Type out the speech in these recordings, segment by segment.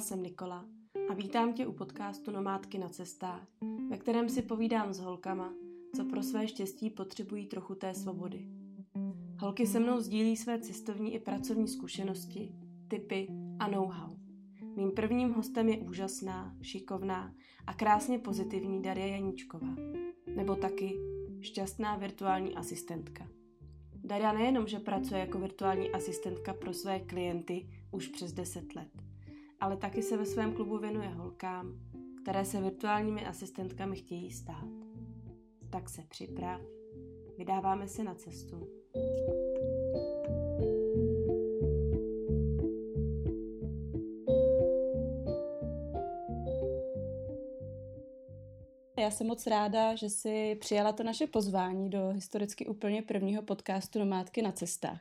Jsem Nikola a vítám tě u podcastu Nomádky na cestách, ve kterém si povídám s holkama, co pro své štěstí potřebují trochu té svobody. Holky se mnou sdílí své cestovní i pracovní zkušenosti, typy a know-how. Mým prvním hostem je úžasná, šikovná a krásně pozitivní Daria Janíčková. Nebo taky šťastná virtuální asistentka. Daria nejenom, že pracuje jako virtuální asistentka pro své klienty už přes 10 let, ale taky se ve svém klubu věnuje holkám, které se virtuálními asistentkami chtějí stát. Tak se připrav, vydáváme se na cestu. Já jsem moc ráda, že si přijala to naše pozvání do historicky úplně prvního podcastu Nomádky na cestách.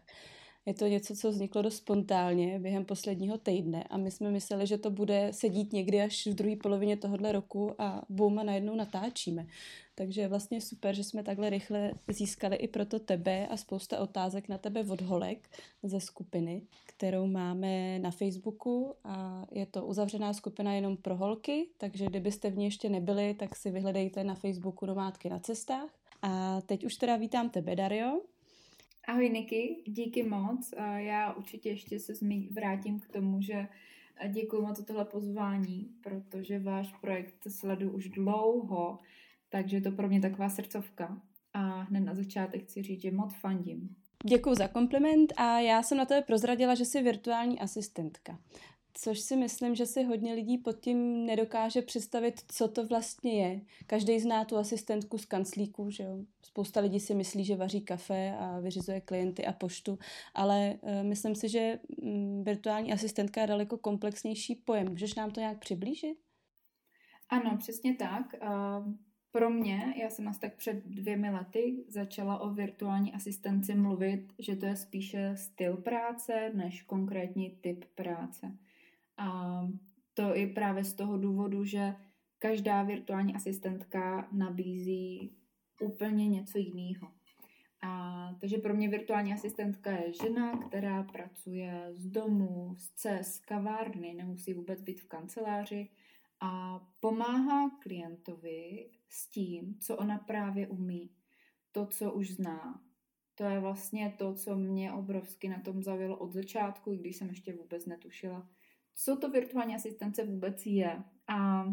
Je to něco, co vzniklo dost spontánně během posledního týdne a my jsme mysleli, že to bude sedít někdy až v druhé polovině tohohle roku a boom a najednou natáčíme. Takže je vlastně super, že jsme takhle rychle získali i proto tebe a spousta otázek na tebe od holek ze skupiny, kterou máme na Facebooku a je to uzavřená skupina jenom pro holky, takže kdybyste v ní ještě nebyli, tak si vyhledejte na Facebooku Nomádky na cestách. A teď už teda vítám tebe, Dario. Ahoj Niky, díky moc. Já určitě ještě se vrátím k tomu, že děkuji moc za tohle pozvání, protože váš projekt sleduju už dlouho, takže je to pro mě taková srdcovka. A hned na začátek chci říct, že moc fandím. Děkuji za kompliment a já jsem na tebe prozradila, že jsi virtuální asistentka což si myslím, že si hodně lidí pod tím nedokáže představit, co to vlastně je. Každý zná tu asistentku z kanclíku, že jo. Spousta lidí si myslí, že vaří kafe a vyřizuje klienty a poštu, ale uh, myslím si, že um, virtuální asistentka je daleko komplexnější pojem. Můžeš nám to nějak přiblížit? Ano, přesně tak. Uh... Pro mě, já jsem asi tak před dvěmi lety začala o virtuální asistenci mluvit, že to je spíše styl práce než konkrétní typ práce. A to i právě z toho důvodu, že každá virtuální asistentka nabízí úplně něco jiného. A, takže pro mě virtuální asistentka je žena, která pracuje z domu, z cest, kavárny, nemusí vůbec být v kanceláři a pomáhá klientovi s tím, co ona právě umí, to, co už zná. To je vlastně to, co mě obrovsky na tom zavělo od začátku, i když jsem ještě vůbec netušila, co to virtuální asistence vůbec je. A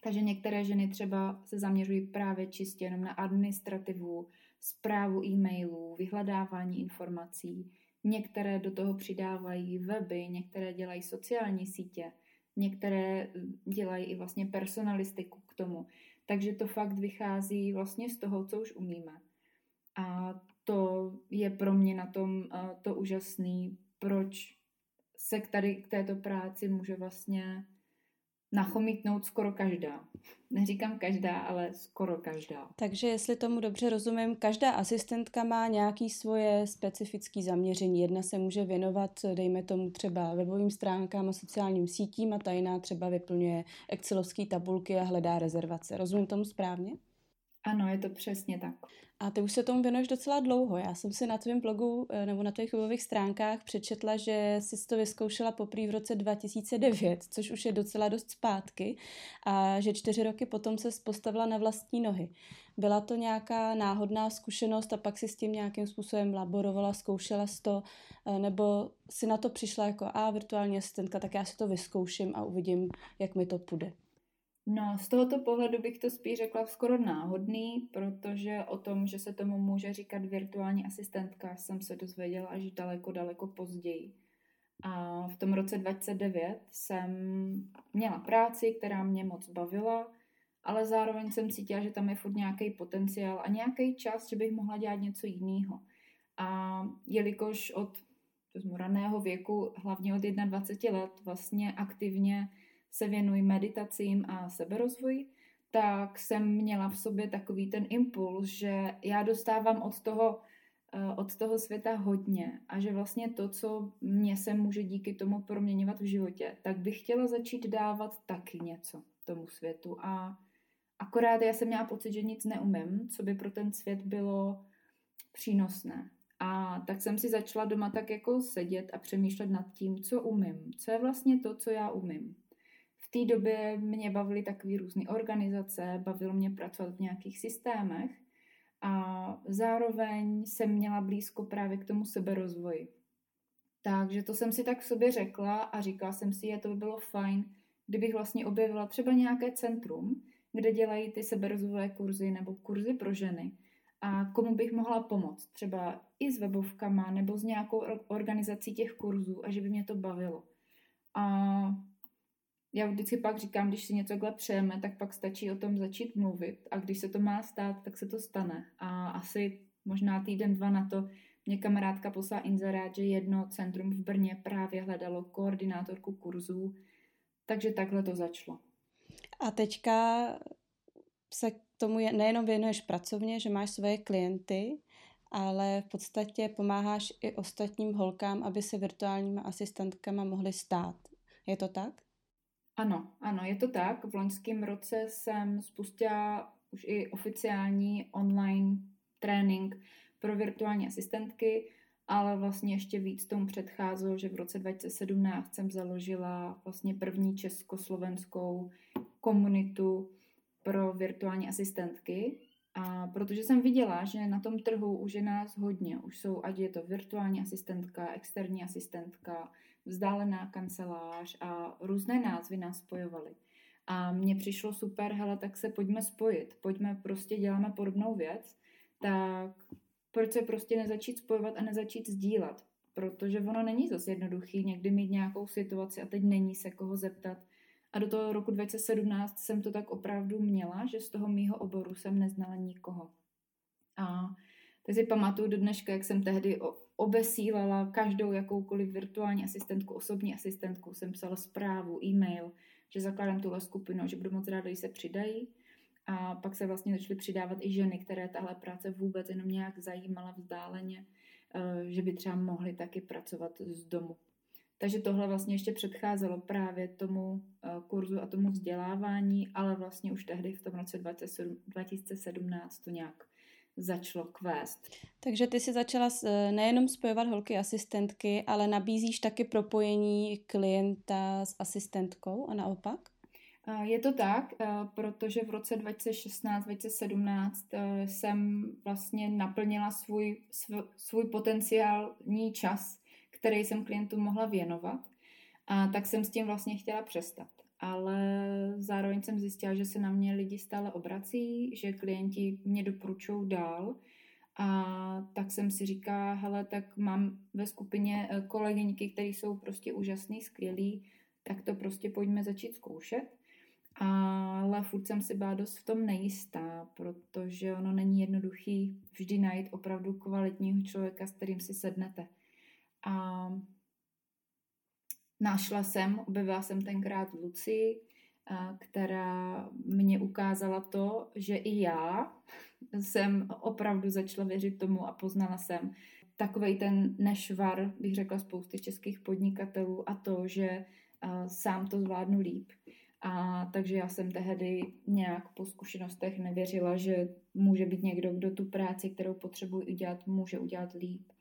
takže některé ženy třeba se zaměřují právě čistě jenom na administrativu, zprávu e-mailů, vyhledávání informací. Některé do toho přidávají weby, některé dělají sociální sítě, některé dělají i vlastně personalistiku k tomu. Takže to fakt vychází vlastně z toho, co už umíme. A to je pro mě na tom to úžasný, proč se k tady k této práci může vlastně nachomítnout skoro každá. Neříkám každá, ale skoro každá. Takže jestli tomu dobře rozumím, každá asistentka má nějaký svoje specifické zaměření. Jedna se může věnovat, dejme tomu třeba webovým stránkám a sociálním sítím a ta jiná třeba vyplňuje excelovské tabulky a hledá rezervace. Rozumím tomu správně? Ano, je to přesně tak. A ty už se tomu věnuješ docela dlouho. Já jsem si na tvém blogu eh, nebo na tvých webových stránkách přečetla, že jsi to vyzkoušela poprvé v roce 2009, což už je docela dost zpátky, a že čtyři roky potom se postavila na vlastní nohy. Byla to nějaká náhodná zkušenost a pak si s tím nějakým způsobem laborovala, zkoušela to, eh, nebo si na to přišla jako a virtuální asistentka, tak já si to vyzkouším a uvidím, jak mi to půjde. No, z tohoto pohledu bych to spíš řekla skoro náhodný, protože o tom, že se tomu může říkat virtuální asistentka, jsem se dozvěděla až daleko, daleko později. A v tom roce 2009 jsem měla práci, která mě moc bavila, ale zároveň jsem cítila, že tam je furt nějaký potenciál a nějaký čas, že bych mohla dělat něco jiného. A jelikož od raného věku, hlavně od 21 let, vlastně aktivně se věnuji meditacím a seberozvoji, tak jsem měla v sobě takový ten impuls, že já dostávám od toho, eh, od toho světa hodně a že vlastně to, co mě se může díky tomu proměňovat v životě, tak bych chtěla začít dávat taky něco tomu světu a akorát já jsem měla pocit, že nic neumím, co by pro ten svět bylo přínosné. A tak jsem si začala doma tak jako sedět a přemýšlet nad tím, co umím, co je vlastně to, co já umím. Té době mě bavily takové různé organizace, bavilo mě pracovat v nějakých systémech a zároveň jsem měla blízko právě k tomu seberozvoji. Takže to jsem si tak v sobě řekla a říkala jsem si, že to by bylo fajn, kdybych vlastně objevila třeba nějaké centrum, kde dělají ty seberozvojové kurzy nebo kurzy pro ženy a komu bych mohla pomoct, třeba i s webovkama nebo s nějakou organizací těch kurzů a že by mě to bavilo. A já vždycky pak říkám, když si něco takhle přejeme, tak pak stačí o tom začít mluvit a když se to má stát, tak se to stane. A asi možná týden, dva na to mě kamarádka poslala inzerát, že jedno centrum v Brně právě hledalo koordinátorku kurzů, takže takhle to začalo. A teďka se k tomu nejenom věnuješ pracovně, že máš svoje klienty, ale v podstatě pomáháš i ostatním holkám, aby se virtuálníma asistentkama mohly stát. Je to tak? Ano, ano, je to tak. V loňském roce jsem spustila už i oficiální online trénink pro virtuální asistentky, ale vlastně ještě víc tomu předcházelo, že v roce 2017 jsem založila vlastně první československou komunitu pro virtuální asistentky, a protože jsem viděla, že na tom trhu už je nás hodně, už jsou, ať je to virtuální asistentka, externí asistentka, vzdálená kancelář a různé názvy nás spojovaly. A mně přišlo super, hele, tak se pojďme spojit, pojďme prostě děláme podobnou věc, tak proč se prostě nezačít spojovat a nezačít sdílet? Protože ono není zase jednoduchý někdy mít nějakou situaci a teď není se koho zeptat. A do toho roku 2017 jsem to tak opravdu měla, že z toho mýho oboru jsem neznala nikoho. A tak si pamatuju do dneška, jak jsem tehdy obesílala každou jakoukoliv virtuální asistentku, osobní asistentku, jsem psala zprávu, e-mail, že zakládám tuhle skupinu, že budu moc ráda, když se přidají. A pak se vlastně začaly přidávat i ženy, které tahle práce vůbec jenom nějak zajímala vzdáleně, eh, že by třeba mohly taky pracovat z domu. Takže tohle vlastně ještě předcházelo právě tomu eh, kurzu a tomu vzdělávání, ale vlastně už tehdy v tom roce 2017 to nějak začalo kvést. Takže ty si začala eh, nejenom spojovat holky asistentky, ale nabízíš taky propojení klienta s asistentkou a naopak? Je to tak, eh, protože v roce 2016-2017 eh, jsem vlastně naplnila svůj, svůj potenciální čas, který jsem klientům mohla věnovat. A tak jsem s tím vlastně chtěla přestat ale zároveň jsem zjistila, že se na mě lidi stále obrací, že klienti mě doporučují dál a tak jsem si říká, hele, tak mám ve skupině eh, kolegyňky, které jsou prostě úžasný, skvělý, tak to prostě pojďme začít zkoušet. Ale furt jsem si byla dost v tom nejistá, protože ono není jednoduchý vždy najít opravdu kvalitního člověka, s kterým si sednete. A Našla jsem, objevila jsem tenkrát Luci, která mě ukázala to, že i já jsem opravdu začala věřit tomu a poznala jsem takový ten nešvar, bych řekla, spousty českých podnikatelů a to, že sám to zvládnu líp. A takže já jsem tehdy nějak po zkušenostech nevěřila, že může být někdo, kdo tu práci, kterou potřebuji udělat, může udělat líp.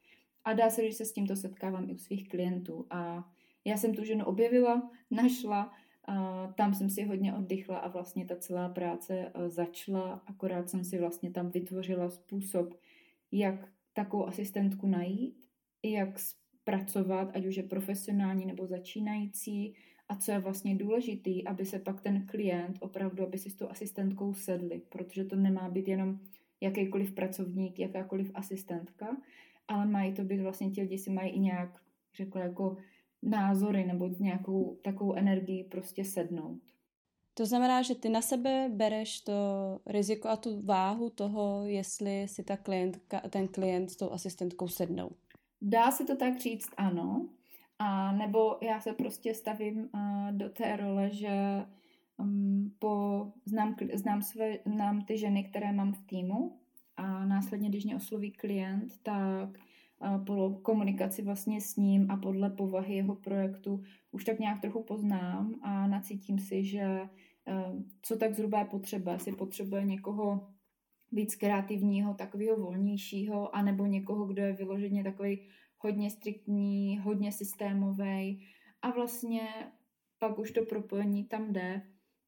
A dá se, že se s tímto setkávám i u svých klientů. A já jsem tu ženu objevila, našla, a tam jsem si hodně oddychla a vlastně ta celá práce e, začala, akorát jsem si vlastně tam vytvořila způsob, jak takovou asistentku najít, jak pracovat, ať už je profesionální nebo začínající, a co je vlastně důležitý, aby se pak ten klient opravdu, aby si s tou asistentkou sedli, protože to nemá být jenom jakýkoliv pracovník, jakákoliv asistentka, ale mají to být vlastně ti lidi si mají i nějak, řekla, jako názory nebo nějakou takovou energii prostě sednout. To znamená, že ty na sebe bereš to riziko a tu váhu toho, jestli si ta klientka, ten klient s tou asistentkou sednou. Dá se to tak říct, ano. A nebo já se prostě stavím uh, do té role, že um, po, znám, znám, své, znám ty ženy, které mám v týmu a následně, když mě osloví klient, tak po komunikaci vlastně s ním a podle povahy jeho projektu už tak nějak trochu poznám a nacítím si, že eh, co tak zhruba je potřeba, jestli potřebuje někoho víc kreativního, takového volnějšího, anebo někoho, kdo je vyloženě takový hodně striktní, hodně systémový. A vlastně pak už to propojení tam jde.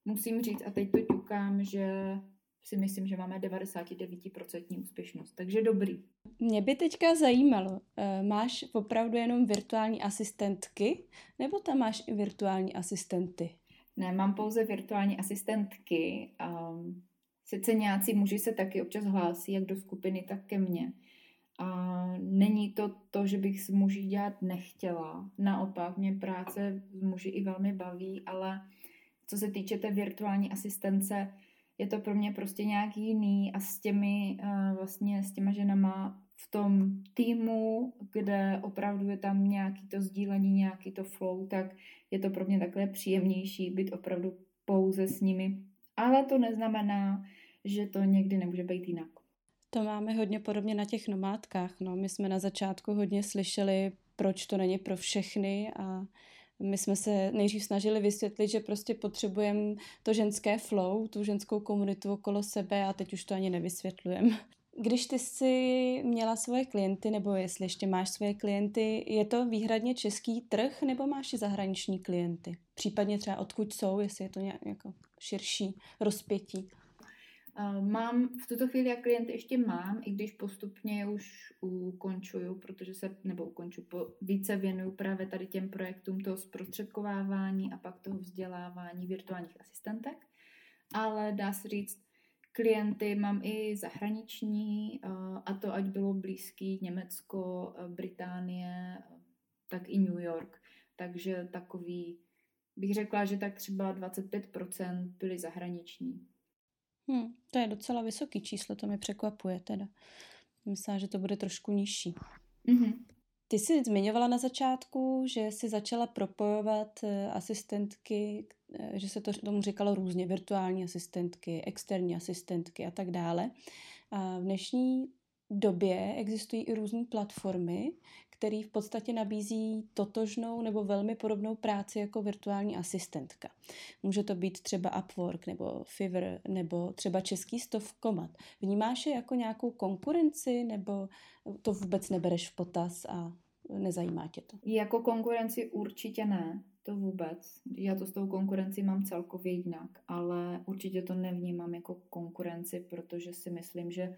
Musím říct, a teď to ťukám, že si myslím, že máme 99% úspěšnost. Takže dobrý. Mě by teďka zajímalo, eh, máš opravdu jenom virtuální asistentky, nebo tam máš i virtuální asistenty? Ne, mám pouze virtuální asistentky. Um, sice nějací muži se taky občas hlásí, jak do skupiny, tak ke mně. A není to to, že bych s muži dělat nechtěla. Naopak, mě práce s muži i velmi baví, ale co se týče té virtuální asistence, je to pro mě prostě nějaký jiný a s těmi uh, vlastně s těma ženama v tom týmu, kde opravdu je tam nějaký to sdílení, nějaký to flow, tak je to pro mě takové příjemnější být opravdu pouze s nimi. Ale to neznamená, že to někdy nemůže být jinak. To máme hodně podobně na těch nomádkách. No. My jsme na začátku hodně slyšeli, proč to není pro všechny a my jsme se nejdřív snažili vysvětlit, že prostě potřebujeme to ženské flow, tu ženskou komunitu okolo sebe a teď už to ani nevysvětlujeme. Když ty jsi měla svoje klienty, nebo jestli ještě máš svoje klienty, je to výhradně český trh, nebo máš i zahraniční klienty? Případně třeba odkud jsou, jestli je to nějak jako širší rozpětí. Mám, v tuto chvíli jak klient ještě mám, i když postupně už ukončuju, protože se, nebo ukonču, po, více věnuju právě tady těm projektům toho zprostředkovávání a pak toho vzdělávání virtuálních asistentek. Ale dá se říct, klienty mám i zahraniční, a to ať bylo blízký Německo, Británie, tak i New York. Takže takový, bych řekla, že tak třeba 25% byly zahraniční. Hmm, to je docela vysoký číslo, to mě překvapuje teda. Myslím, že to bude trošku nižší. Mm-hmm. Ty jsi zmiňovala na začátku, že jsi začala propojovat eh, asistentky, eh, že se to tomu říkalo různě, virtuální asistentky, externí asistentky a tak dále. A v dnešní době existují i různé platformy, který v podstatě nabízí totožnou nebo velmi podobnou práci jako virtuální asistentka. Může to být třeba Upwork nebo Fiverr nebo třeba český stovkomat. Vnímáš je jako nějakou konkurenci nebo to vůbec nebereš v potaz a nezajímá tě to? Jako konkurenci určitě ne, to vůbec. Já to s tou konkurencí mám celkově jinak, ale určitě to nevnímám jako konkurenci, protože si myslím, že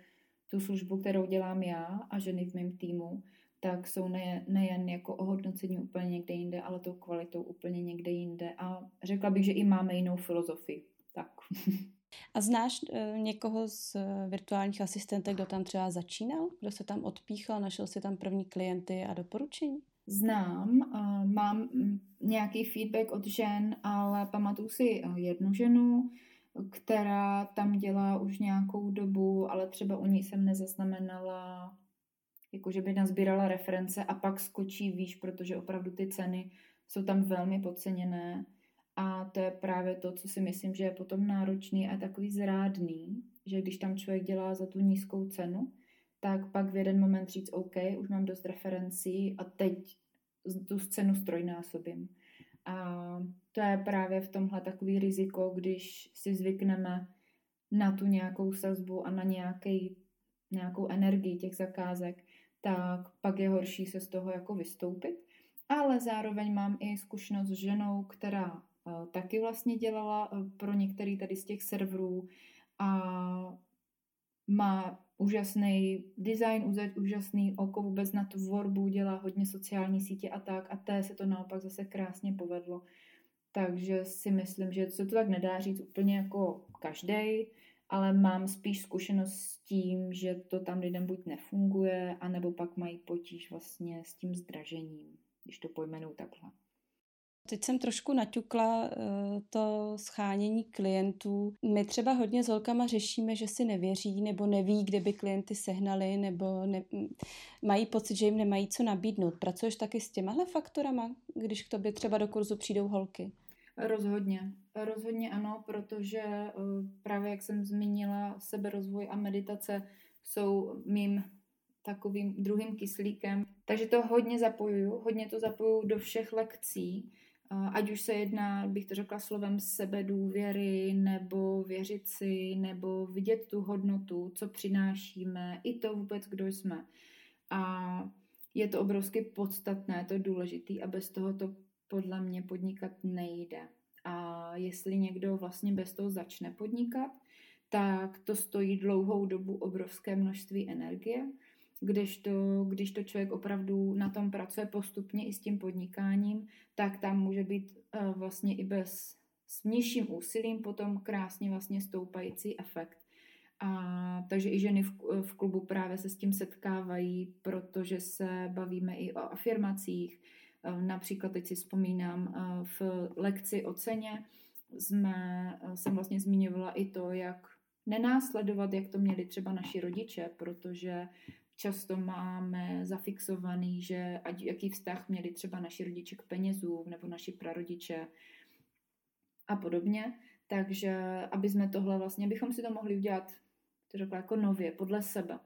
tu službu, kterou dělám já a ženy v mém týmu, tak jsou ne, nejen jako ohodnocení úplně někde jinde, ale tou kvalitou úplně někde jinde. A řekla bych, že i máme jinou filozofii. Tak. A znáš uh, někoho z uh, virtuálních asistentek, kdo tam třeba začínal? Kdo se tam odpíchal, našel si tam první klienty a doporučení? Znám, mám mm, nějaký feedback od žen, ale pamatuju si jednu ženu, která tam dělá už nějakou dobu, ale třeba u ní jsem nezaznamenala jako že by nazbírala reference a pak skočí výš, protože opravdu ty ceny jsou tam velmi podceněné a to je právě to, co si myslím, že je potom náročný a takový zrádný, že když tam člověk dělá za tu nízkou cenu, tak pak v jeden moment říct OK, už mám dost referencí a teď tu cenu strojnásobím. A to je právě v tomhle takový riziko, když si zvykneme na tu nějakou sazbu a na nějaký, nějakou energii těch zakázek, tak pak je horší se z toho jako vystoupit. Ale zároveň mám i zkušenost s ženou, která uh, taky vlastně dělala uh, pro některý tady z těch serverů a má úžasný design, úžasný oko vůbec na tvorbu, dělá hodně sociální sítě a tak a té se to naopak zase krásně povedlo. Takže si myslím, že se to tak nedá říct úplně jako každý, ale mám spíš zkušenost s tím, že to tam lidem buď nefunguje, anebo pak mají potíž vlastně s tím zdražením, když to pojmenou takhle. Teď jsem trošku naťukla uh, to schánění klientů. My třeba hodně s holkama řešíme, že si nevěří nebo neví, kde by klienty sehnali nebo ne, mají pocit, že jim nemají co nabídnout. Pracuješ taky s těmahle faktorama, když k tobě třeba do kurzu přijdou holky? Rozhodně. Rozhodně ano, protože eh, právě jak jsem zmínila, seberozvoj a meditace jsou mým takovým druhým kyslíkem. Takže to hodně zapojuju, hodně to zapojuju do všech lekcí, ať už se jedná, bych to řekla slovem sebedůvěry, nebo věřit si, nebo vidět tu hodnotu, co přinášíme, i to vůbec, kdo jsme. A je to obrovsky podstatné, to důležité a bez toho to podle mě podnikat nejde. A jestli někdo vlastně bez toho začne podnikat, tak to stojí dlouhou dobu obrovské množství energie, když to, když to člověk opravdu na tom pracuje postupně i s tím podnikáním, tak tam může být uh, vlastně i bez s nižším úsilím potom krásně vlastně stoupající efekt. A, takže i ženy v, v klubu právě se s tím setkávají, protože se bavíme i o afirmacích. Eh, například teď si vzpomínám eh, v lekci o ceně jsme, jsem vlastně zmiňovala i to, jak nenásledovat, jak to měli třeba naši rodiče, protože často máme zafixovaný, že ať jaký vztah měli třeba naši rodiče k penězům nebo naši prarodiče a podobně. Takže aby jsme tohle vlastně, bychom si to mohli udělat, to řekla jako nově, podle sebe.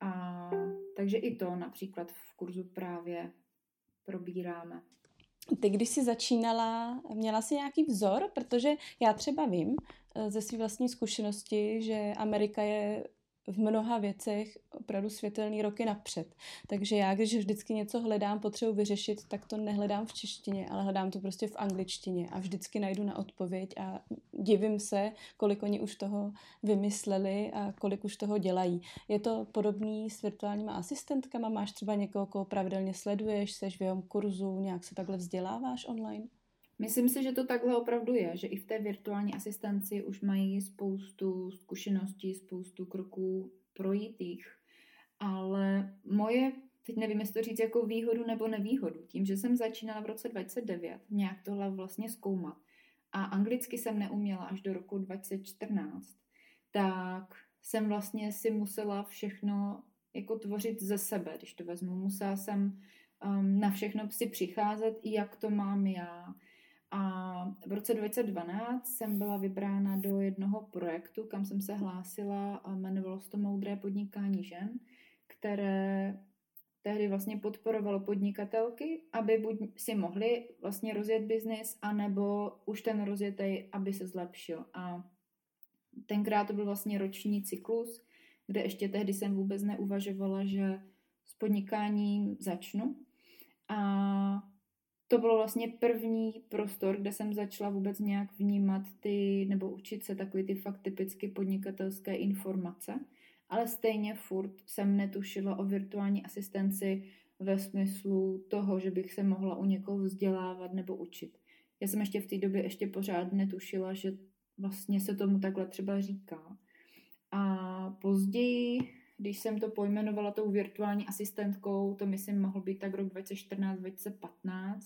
A, takže i to například v kurzu právě probíráme. Ty, když jsi začínala, měla jsi nějaký vzor? Protože já třeba vím eh, ze své vlastní zkušenosti, že Amerika je v mnoha věcech opravdu světelný roky napřed. Takže já, když vždycky něco hledám, potřebuji vyřešit, tak to nehledám v češtině, ale hledám to prostě v angličtině a vždycky najdu na odpověď a divím se, kolik oni už toho vymysleli a kolik už toho dělají. Je to podobný s virtuálníma asistentkama? Máš třeba někoho, koho pravidelně sleduješ, seš v jeho kurzu, nějak se takhle vzděláváš online? Myslím si, že to takhle opravdu je, že i v té virtuální asistenci už mají spoustu zkušeností, spoustu kroků projítých. Ale moje, teď nevím, jestli to říct jako výhodu nebo nevýhodu, tím, že jsem začínala v roce 2009 nějak tohle vlastně zkoumat a anglicky jsem neuměla až do roku 2014, tak jsem vlastně si musela všechno jako tvořit ze sebe, když to vezmu. Musela jsem um, na všechno si přicházet, jak to mám já, a v roce 2012 jsem byla vybrána do jednoho projektu, kam jsem se hlásila a jmenovalo se to Moudré podnikání žen, které tehdy vlastně podporovalo podnikatelky, aby buď si mohli vlastně rozjet biznis, anebo už ten rozjetej, aby se zlepšil. A tenkrát to byl vlastně roční cyklus, kde ještě tehdy jsem vůbec neuvažovala, že s podnikáním začnu. A to bylo vlastně první prostor, kde jsem začala vůbec nějak vnímat ty, nebo učit se takový ty fakt typicky podnikatelské informace, ale stejně furt jsem netušila o virtuální asistenci ve smyslu toho, že bych se mohla u někoho vzdělávat nebo učit. Já jsem ještě v té době ještě pořád netušila, že vlastně se tomu takhle třeba říká. A později, když jsem to pojmenovala tou virtuální asistentkou, to myslím mohl být tak rok 2014-2015,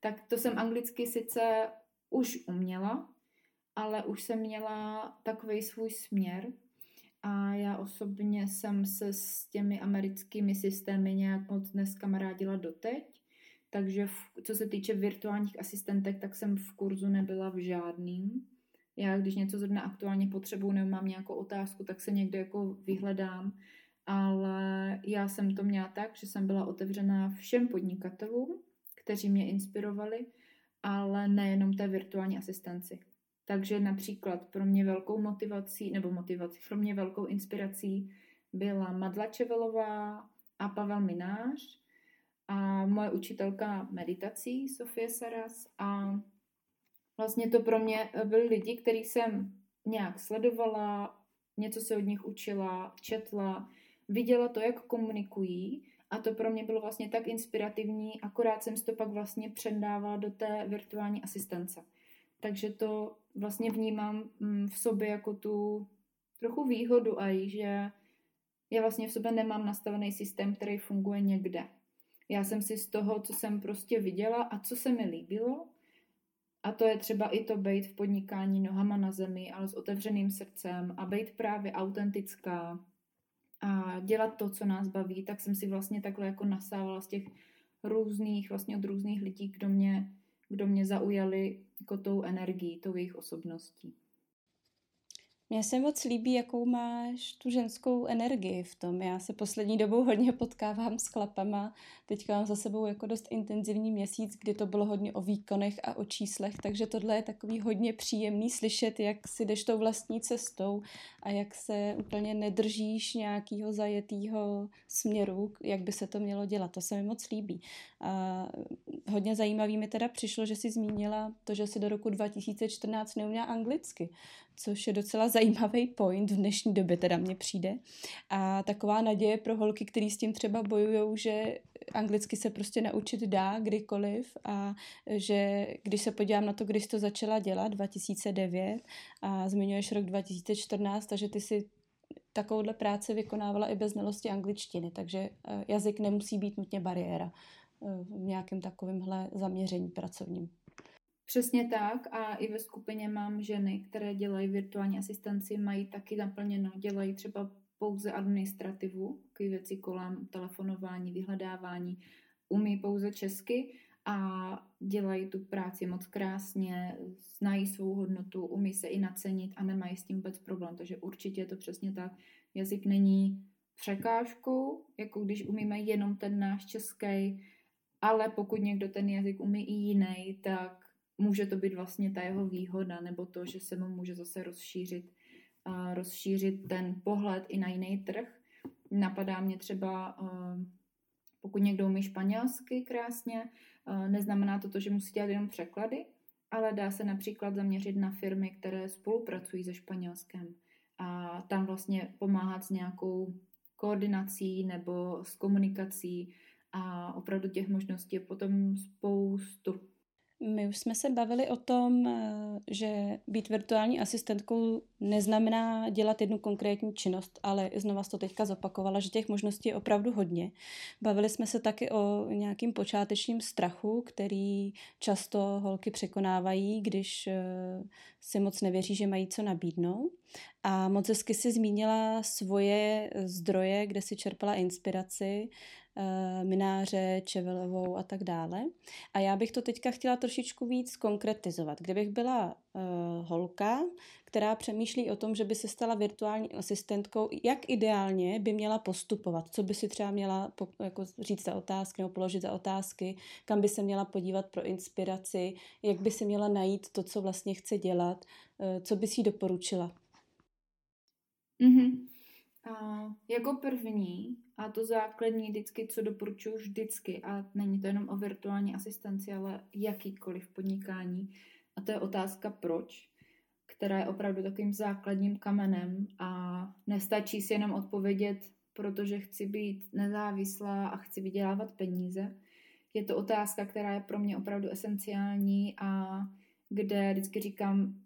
tak to jsem anglicky sice už uměla, ale už jsem měla takový svůj směr a já osobně jsem se s těmi americkými systémy nějak moc dnes kamarádila doteď, takže v, co se týče virtuálních asistentek, tak jsem v kurzu nebyla v žádným. Já když něco zrovna aktuálně potřebuju nebo mám nějakou otázku, tak se někde jako vyhledám, ale já jsem to měla tak, že jsem byla otevřená všem podnikatelům, kteří mě inspirovali, ale nejenom té virtuální asistenci. Takže například pro mě velkou motivací, nebo motivací, pro mě velkou inspirací byla Madla Čevelová a Pavel Minář a moje učitelka meditací Sofie Saras a vlastně to pro mě byli lidi, kterých jsem nějak sledovala, něco se od nich učila, četla, viděla to, jak komunikují a to pro mě bylo vlastně tak inspirativní, akorát jsem to pak vlastně předávala do té virtuální asistence. Takže to vlastně vnímám mm, v sobě jako tu trochu výhodu a že já vlastně v sobě nemám nastavený systém, který funguje někde. Já jsem si z toho, co jsem prostě viděla a co se mi líbilo, a to je třeba i to být v podnikání nohama na zemi, ale s otevřeným srdcem a být právě autentická, a dělat to, co nás baví, tak jsem si vlastně takhle jako nasávala z těch různých, vlastně od různých lidí, kdo mě, kdo mě zaujali jako tou energií, tou jejich osobností. Mně se moc líbí, jakou máš tu ženskou energii v tom. Já se poslední dobou hodně potkávám s klapama. Teďka mám za sebou jako dost intenzivní měsíc, kdy to bylo hodně o výkonech a o číslech, takže tohle je takový hodně příjemný slyšet, jak si jdeš tou vlastní cestou a jak se úplně nedržíš nějakého zajetého směru, jak by se to mělo dělat. To se mi moc líbí. A hodně zajímavý mi teda přišlo, že si zmínila to, že si do roku 2014 neuměla anglicky, což je docela zajímavý point v dnešní době teda mně přijde. A taková naděje pro holky, který s tím třeba bojují, že anglicky se prostě naučit dá kdykoliv a že když se podívám na to, když to začala dělat 2009 a zmiňuješ rok 2014, takže ty si takovouhle práci vykonávala i bez znalosti angličtiny, takže eh, jazyk nemusí být nutně bariéra eh, v nějakém takovémhle zaměření pracovním. Přesně tak a i ve skupině mám ženy, které dělají virtuální asistenci, mají taky naplněno, dělají třeba pouze administrativu, takové věci kolem telefonování, vyhledávání, umí pouze česky a dělají tu práci moc krásně, znají svou hodnotu, umí se i nacenit a nemají s tím vůbec problém. Takže určitě je to přesně tak. Jazyk není překážkou, jako když umíme jenom ten náš český, ale pokud někdo ten jazyk umí i jiný, tak může to být vlastně ta jeho výhoda, nebo to, že se mu může zase rozšířit, uh, rozšířit ten pohled i na jiný trh. Napadá mě třeba, uh, pokud někdo umí španělsky krásně, uh, neznamená to to, že musí dělat jenom překlady, ale dá se například zaměřit na firmy, které spolupracují se Španělskem a tam vlastně pomáhat s nějakou koordinací nebo s komunikací a opravdu těch možností je potom spoustu. My už jsme se bavili o tom, eh, že být virtuální asistentkou neznamená dělat jednu konkrétní činnost, ale znova to teďka zopakovala, že těch možností je opravdu hodně. Bavili jsme se taky o nějakým počátečním strachu, který často holky překonávají, když eh, si moc nevěří, že mají co nabídnout. A moc hezky si zmínila svoje zdroje, kde si čerpala inspiraci Mináře, Čevelovou a tak dále. A já bych to teďka chtěla trošičku víc konkretizovat. Kdybych byla uh, holka, která přemýšlí o tom, že by se stala virtuální asistentkou, jak ideálně by měla postupovat, co by si třeba měla jako říct za otázky nebo položit za otázky, kam by se měla podívat pro inspiraci, jak by si měla najít to, co vlastně chce dělat, uh, co by si doporučila. Mm-hmm. Uh, jako první, a to základní vždycky, co doporučuji vždycky, a není to jenom o virtuální asistenci, ale jakýkoliv podnikání, a to je otázka proč, která je opravdu takovým základním kamenem a nestačí si jenom odpovědět, protože chci být nezávislá a chci vydělávat peníze. Je to otázka, která je pro mě opravdu esenciální a kde vždycky říkám,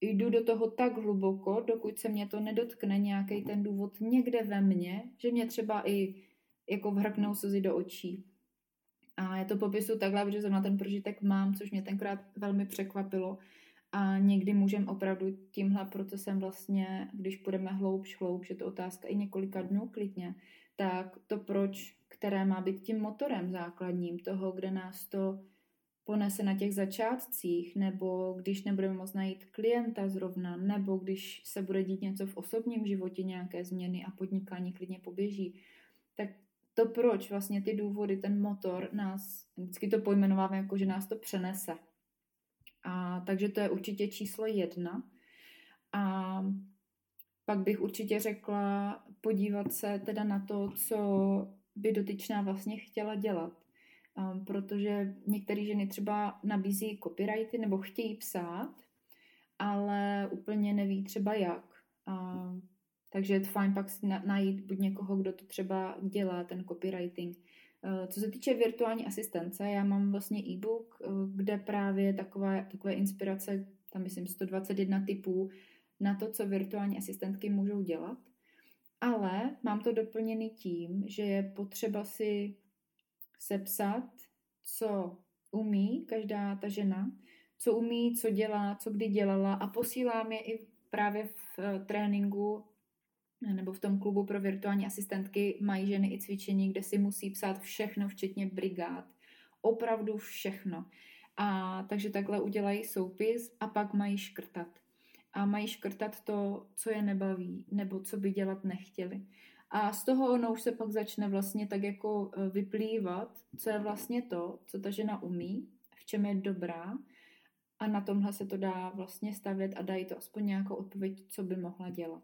jdu do toho tak hluboko, dokud se mě to nedotkne nějaký ten důvod někde ve mně, že mě třeba i jako vhrknou slzy do očí. A já to popisu takhle, protože zrovna ten prožitek mám, což mě tenkrát velmi překvapilo. A někdy můžeme opravdu tímhle procesem vlastně, když půjdeme hloubš, hloubš, je to otázka i několika dnů klidně, tak to proč, které má být tím motorem základním toho, kde nás to ponese na těch začátcích, nebo když nebudeme moct najít klienta zrovna, nebo když se bude dít něco v osobním životě, nějaké změny a podnikání klidně poběží, tak to proč, vlastně ty důvody, ten motor nás, vždycky to pojmenováme jako, že nás to přenese. A takže to je určitě číslo jedna. A pak bych určitě řekla podívat se teda na to, co by dotyčná vlastně chtěla dělat um, protože některé ženy třeba nabízí copyrighty nebo chtějí psát, ale úplně neví třeba jak. Um, takže je to fajn pak najít buď někoho, kdo to třeba dělá, ten copywriting. Uh, co se týče virtuální asistence, já mám vlastně e-book, uh, kde právě takové, takové inspirace, tam myslím 121 typů na to, co virtuální asistentky můžou dělat. Ale mám to doplněný tím, že je potřeba si sepsat, co umí každá ta žena, co umí, co dělá, co kdy dělala a posílám je i právě v eh, tréninku nebo v tom klubu pro virtuální asistentky mají ženy i cvičení, kde si musí psát všechno, včetně brigád. Opravdu všechno. A takže takhle udělají soupis a pak mají škrtat. a mají škrtat to, co je nebaví, nebo co by dělat nechtěli. A z toho ono už se pak začne vlastně tak jako e, vyplývat, co je vlastně to, co ta žena umí, v čem je dobrá a na tomhle se to dá vlastně stavět a dají to aspoň nějakou odpověď, co by mohla dělat.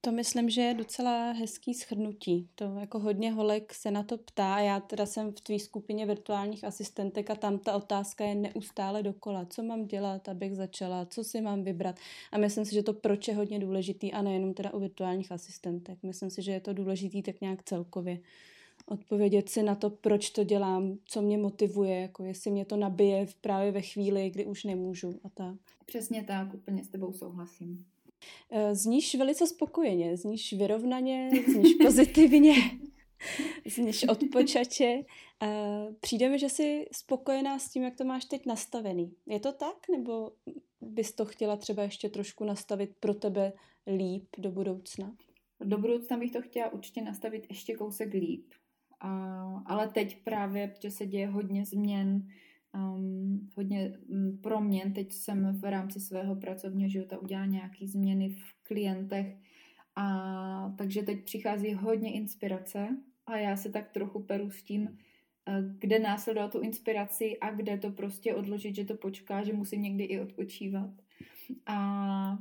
To myslím, že je docela hezký schrnutí. To jako hodně holek se na to ptá. Já teda jsem v tvý skupině virtuálních asistentek a tam ta otázka je neustále dokola. Co mám dělat, abych začala, co si mám vybrat. A myslím si, že to proč je hodně důležitý a nejenom teda u virtuálních asistentek. Myslím si, že je to důležitý tak nějak celkově. Odpovědět si na to, proč to dělám, co mě motivuje, jako jestli mě to nabije právě ve chvíli, kdy už nemůžu a tak. Přesně tak, úplně s tebou souhlasím. Eh, zníš velice spokojeně, zníš vyrovnaně, zníš pozitivně, zníš odpočatě. Eh, přijde mi, že jsi spokojená s tím, jak to máš teď nastavený. Je to tak, nebo bys to chtěla třeba ještě trošku nastavit pro tebe líp do budoucna? Do budoucna bych to chtěla určitě nastavit ještě kousek líp. A, ale teď právě, protože se děje hodně změn, um, hodně um, proměn. Teď jsem v rámci svého pracovního života udělala nějaké změny v klientech a takže teď přichází hodně inspirace a já se tak trochu peru s tím, eh, kde následovat tu inspiraci a kde to prostě odložit, že to počká, že musím někdy i odpočívat. A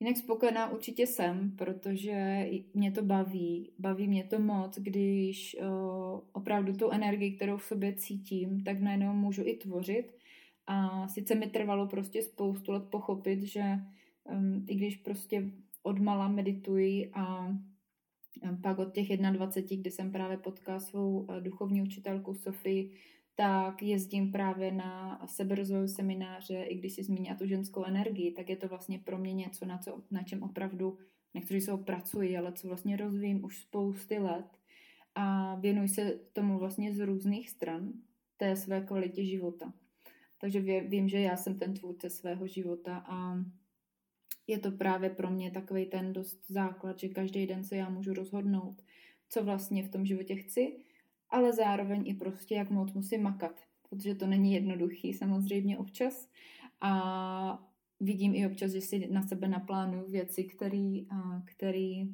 Jinak spokojená určitě jsem, protože mě to baví. Baví mě to moc, když uh, opravdu tu energii, kterou v sobě cítím, tak najednou můžu i tvořit. A sice mi trvalo prostě spoustu let pochopit, že um, i když prostě odmala medituji a pak od těch 21, kdy jsem právě potkala svou duchovní učitelku Sofii, tak jezdím právě na seberozvojové semináře, i když si zmínila tu ženskou energii, tak je to vlastně pro mě něco, na, co, na čem opravdu, někteří jsou pracují, ale co vlastně rozvíjím už spousty let a věnuji se tomu vlastně z různých stran té své kvalitě života. Takže vím, že já jsem ten tvůrce svého života a je to právě pro mě takový ten dost základ, že každý den se já můžu rozhodnout, co vlastně v tom životě chci ale zároveň i prostě, jak moc musím makat, protože to není jednoduchý samozřejmě občas a vidím i občas, že si na sebe naplánuju věci, které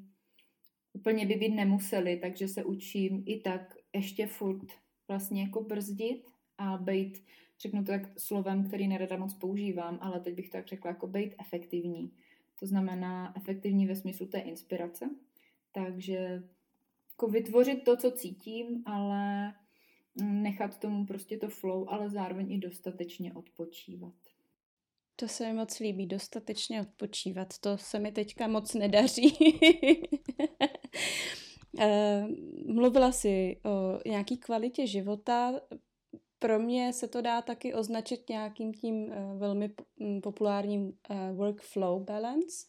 úplně by být nemuseli, takže se učím i tak ještě furt vlastně jako brzdit a být, řeknu to tak slovem, který nerada moc používám, ale teď bych to tak řekla, jako být efektivní. To znamená efektivní ve smyslu té inspirace. Takže jako vytvořit to, co cítím, ale nechat tomu prostě to flow, ale zároveň i dostatečně odpočívat. To se mi moc líbí, dostatečně odpočívat. To se mi teďka moc nedaří. Eh, mluvila jsi o nějaký kvalitě života. Pro mě se to dá taky označit nějakým tím eh, velmi populárním eh, workflow balance,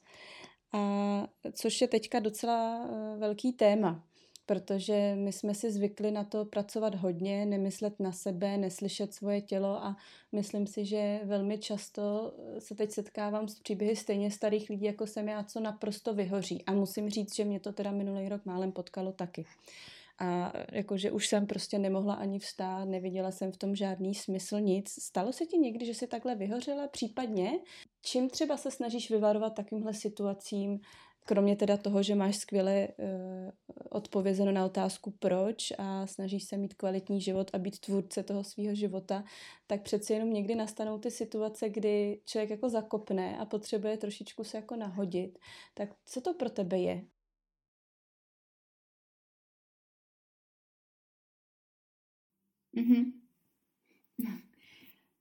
a což je teďka docela velký téma protože my jsme si zvykli na to pracovat hodně, nemyslet na sebe, neslyšet svoje tělo a myslím si, že velmi často se teď setkávám s příběhy stejně starých lidí, jako jsem já, co naprosto vyhoří. A musím říct, že mě to teda minulý rok málem potkalo taky. A jakože už jsem prostě nemohla ani vstát, neviděla jsem v tom žádný smysl, nic. Stalo se ti někdy, že jsi takhle vyhořela? Případně, čím třeba se snažíš vyvarovat takovýmhle situacím, kromě teda toho, že máš skvěle uh, odpovězeno na otázku proč a snažíš se mít kvalitní život a být tvůrce toho svého života, tak přeci jenom někdy nastanou ty situace, kdy člověk jako zakopne a potřebuje trošičku se jako nahodit. Tak co to pro tebe je? Mm-hmm.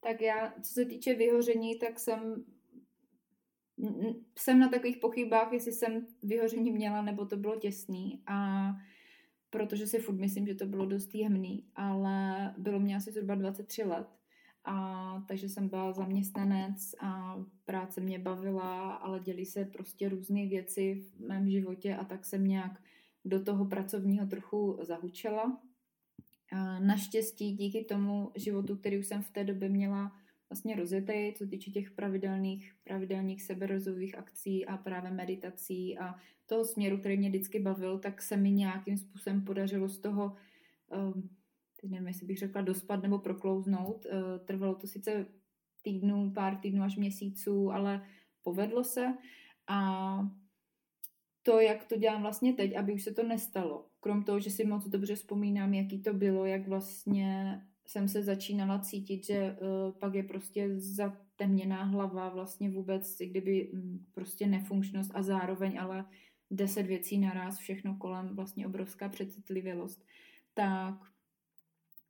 Tak já, co se týče vyhoření, tak jsem jsem na takových pochybách, jestli jsem vyhoření měla, nebo to bylo těsný a protože si furt myslím, že to bylo dost jemný, ale bylo mě asi zhruba 23 let a takže jsem byla zaměstnanec a práce mě bavila, ale děli se prostě různé věci v mém životě a tak jsem nějak do toho pracovního trochu zahučela. Naštěstí díky tomu životu, který už jsem v té době měla vlastně rozjetý, co týče těch pravidelných, pravidelných seberozových akcí a právě meditací a toho směru, který mě vždycky bavil, tak se mi nějakým způsobem podařilo z toho, um, teď nevím, jestli bych řekla dospat nebo proklouznout. Uh, trvalo to sice týdnů, pár týdnů až měsíců, ale povedlo se a to, jak to dělám vlastně teď, aby už se to nestalo. Krom toho, že si moc dobře vzpomínám, jaký to bylo, jak vlastně jsem se začínala cítit, že uh, pak je prostě zatemněná hlava, vlastně vůbec, i kdyby um, prostě nefunkčnost a zároveň ale deset věcí naraz, všechno kolem, vlastně obrovská přecitlivělost. Tak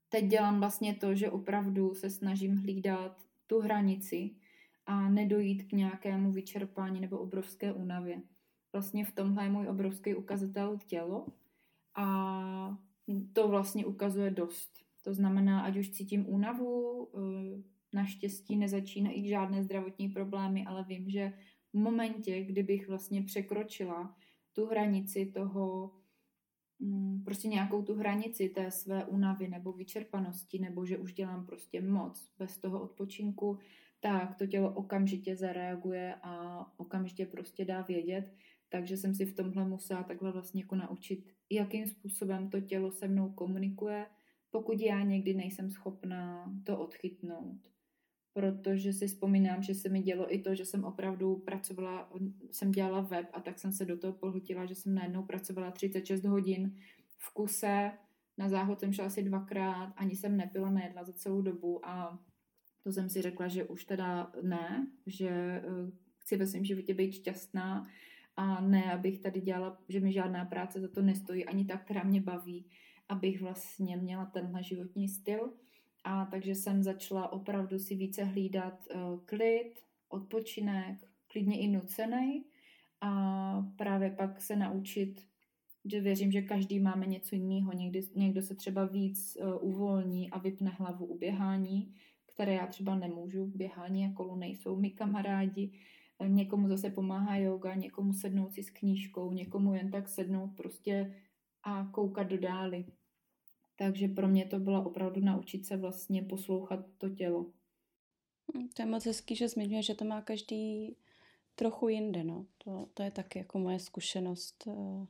teď dělám vlastně to, že opravdu se snažím hlídat tu hranici a nedojít k nějakému vyčerpání nebo obrovské únavě. Vlastně v tomhle je můj obrovský ukazatel tělo a to vlastně ukazuje dost. To znamená, ať už cítím únavu, eh, naštěstí nezačínají žádné zdravotní problémy, ale vím, že v momentě, kdybych vlastně překročila tu hranici toho, mm, prostě nějakou tu hranici té své únavy nebo vyčerpanosti, nebo že už dělám prostě moc bez toho odpočinku, tak to tělo okamžitě zareaguje a okamžitě prostě dá vědět. Takže jsem si v tomhle musela takhle vlastně jako naučit, jakým způsobem to tělo se mnou komunikuje, pokud já někdy nejsem schopná to odchytnout. Protože si vzpomínám, že se mi dělo i to, že jsem opravdu pracovala, jsem dělala web a tak jsem se do toho pohlutila, že jsem najednou pracovala 36 hodin v kuse, na záhod jsem šla asi dvakrát, ani jsem nepila, nejedla za celou dobu a to jsem si řekla, že už teda ne, že eh, chci ve svém životě být šťastná a ne, abych tady dělala, že mi žádná práce za to nestojí, ani ta, která mě baví, abych vlastně měla tenhle životní styl. A takže jsem začala opravdu si více hlídat uh, klid, odpočinek, klidně i nucený a právě pak se naučit, že věřím, že každý máme něco jiného. Někdy, někdo se třeba víc uh, uvolní a vypne hlavu u běhání, které já třeba nemůžu. Běhání a kolo nejsou mi kamarádi. Někomu zase pomáhá yoga, někomu sednout si s knížkou, někomu jen tak sednout prostě a koukat do dály. Takže pro mě to bylo opravdu naučit se vlastně poslouchat to tělo. Hm, to je moc hezký, že zmiňuje, že to má každý trochu jinde, no. To, to je taky jako moje zkušenost. Eh,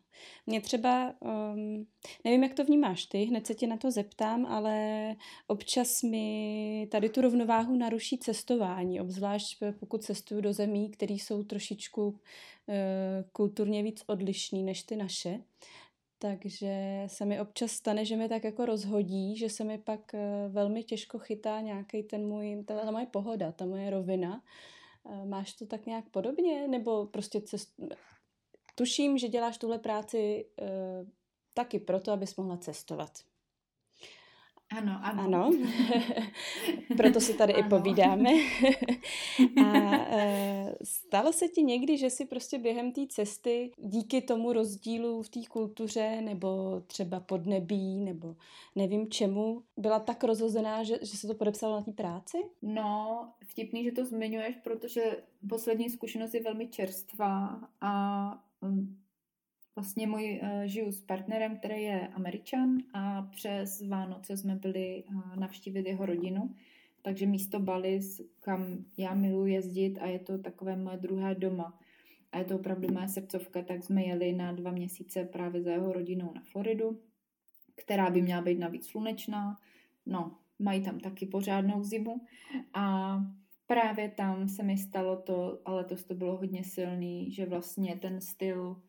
mě třeba, um, nevím, jak to vnímáš ty, hned se tě na to zeptám, ale občas mi tady tu rovnováhu naruší cestování, obzvlášť pokud cestuju do zemí, které jsou trošičku uh, kulturně víc odlišný než ty naše. Takže se mi občas stane, že mi tak jako rozhodí, že se mi pak uh, velmi těžko chytá nějaký ten můj, ta, ta moje pohoda, ta moje rovina. Eh, máš to tak nějak podobně? Nebo prostě cest... tuším, že děláš tuhle práci uh, taky proto, abys mohla cestovat. Ano, ano. Ano, proto si tady ano. i povídáme. A e, stalo se ti někdy, že si prostě během té cesty díky tomu rozdílu v té kultuře nebo třeba podnebí nebo nevím čemu, byla tak rozhozená, že, že se to podepsalo na té práci? No, vtipný, že to zmiňuješ, protože poslední zkušenost je velmi čerstvá a um, Vlastně můj uh, žiju s partnerem, který je američan a přes Vánoce jsme byli uh, navštívit jeho rodinu. Takže místo Bali, kam já miluji jezdit a je to takové moje druhé doma. A je to opravdu moje srdcovka, tak jsme jeli na dva měsíce právě za jeho rodinou na Floridu, která by měla být navíc slunečná. No, mají tam taky pořádnou zimu. A právě tam se mi stalo to, ale to to bylo hodně silný, že vlastně ten styl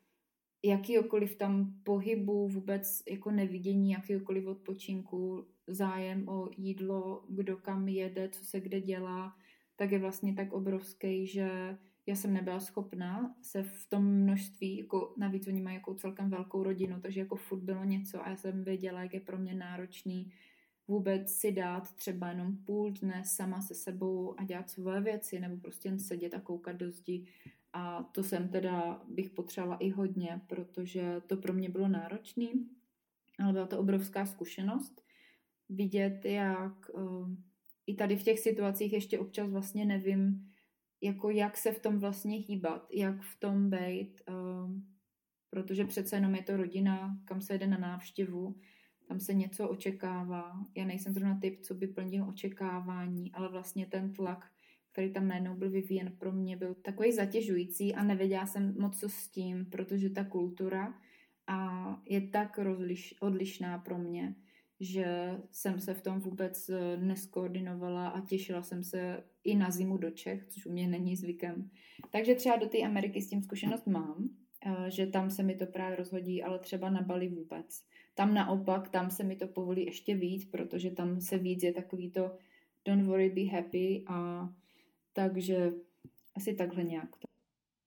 jakýkoliv tam pohybu, vůbec jako nevidění jakýkoliv odpočinku, zájem o jídlo, kdo kam jede, co se kde dělá, tak je vlastně tak obrovský, že já jsem nebyla schopná se v tom množství, jako navíc oni mají jako celkem velkou rodinu, takže jako furt bylo něco a já jsem věděla, jak je pro mě náročný vůbec si dát třeba jenom půl dne sama se sebou a dělat svoje věci, nebo prostě jen sedět a koukat do zdi a to jsem teda bych potřebovala i hodně, protože to pro mě bylo náročné, ale byla to obrovská zkušenost vidět, jak uh, i tady v těch situacích ještě občas vlastně nevím, jako jak se v tom vlastně hýbat, jak v tom být, uh, protože přece jenom je to rodina, kam se jde na návštěvu, tam se něco očekává. Já nejsem zrovna typ, co by plnil očekávání, ale vlastně ten tlak který tam najednou byl vyvíjen pro mě, byl takový zatěžující a nevěděla jsem moc co s tím, protože ta kultura a je tak rozliš, odlišná pro mě, že jsem se v tom vůbec eh, neskoordinovala a těšila jsem se i na zimu do Čech, což u mě není zvykem. Takže třeba do té Ameriky s tím zkušenost mám, eh, že tam se mi to právě rozhodí, ale třeba na Bali vůbec. Tam naopak, tam se mi to povolí ještě víc, protože tam se víc je takový to don't worry, be happy a takže asi takhle nějak.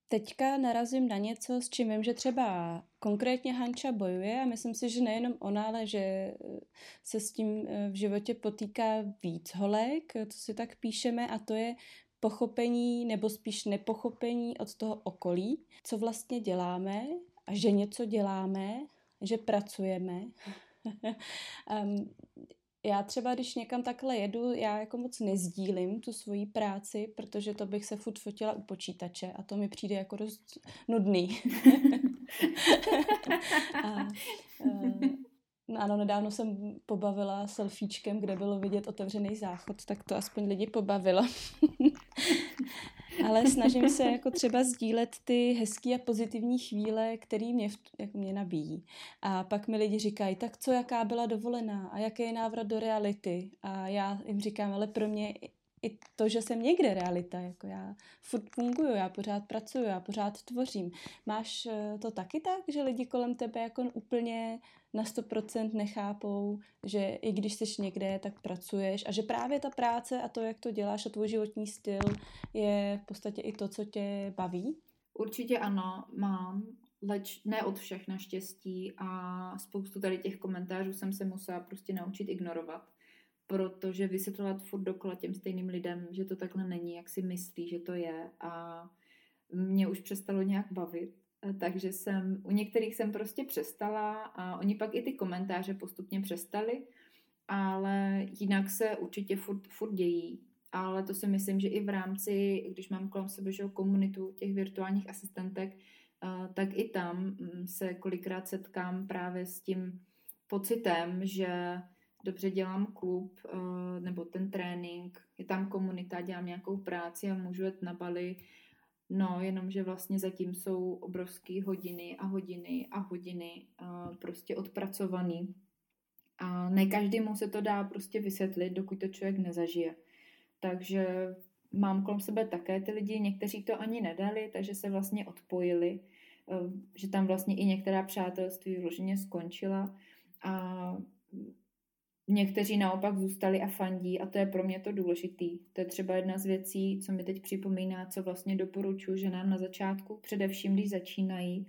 Teďka narazím na něco, s čím vím, že třeba konkrétně Hanča bojuje a myslím si, že nejenom ona, ale že eh, se s tím eh, v životě potýká víc holek, co si tak píšeme a to je pochopení nebo spíš nepochopení od toho okolí, co vlastně děláme a že něco děláme, že pracujeme. um, já třeba, když někam takhle jedu, já jako moc nezdílím tu svoji práci, protože to bych se furt fotila u počítače a to mi přijde jako dost nudný. a, uh, No ano, nedávno jsem pobavila selfiečkem, kde bylo vidět otevřený záchod, tak to aspoň lidi pobavilo. Ale snažím se jako třeba sdílet ty hezké a pozitivní chvíle, které mě, jako mě nabíjí. A pak mi lidi říkají, tak co, jaká byla dovolená a jaký je návrat do reality. A já jim říkám, ale pro mě i to, že jsem někde realita, jako já furt funguju, já pořád pracuju, já pořád tvořím. Máš eh, to taky tak, že lidi kolem tebe jako úplně na 100% nechápou, že i když jsi někde, tak pracuješ a že právě ta práce a to, jak to děláš a tvůj životní styl je v podstatě i to, co tě baví? Určitě ano, mám, leč ne od všech naštěstí a spoustu tady těch komentářů jsem se musela prostě naučit ignorovat protože vysvětlovat furt dokola těm stejným lidem, že to takhle není, jak si myslí, že to je a mě už přestalo nějak bavit. Takže jsem, u některých jsem prostě přestala a oni pak i ty komentáře postupně přestali, ale jinak se určitě furt, furt dějí. Ale to si myslím, že i v rámci, když mám kolem sebe že komunitu těch virtuálních asistentek, tak i tam mm, se kolikrát setkám právě s tím pocitem, že dobře dělám klub eh, nebo ten trénink, je tam komunita, dělám nějakou práci a můžu jet na Bali, no jenomže vlastně zatím jsou obrovské hodiny a hodiny a hodiny eh, prostě odpracovaný. A ne každému se to dá prostě vysvětlit, dokud to člověk nezažije. Takže mám kolem sebe také ty lidi, někteří to ani nedali, takže se vlastně odpojili, eh, že tam vlastně i některá přátelství vloženě skončila a Někteří naopak zůstali a fandí a to je pro mě to důležitý. To je třeba jedna z věcí, co mi teď připomíná, co vlastně doporučuji ženám na začátku, především když začínají.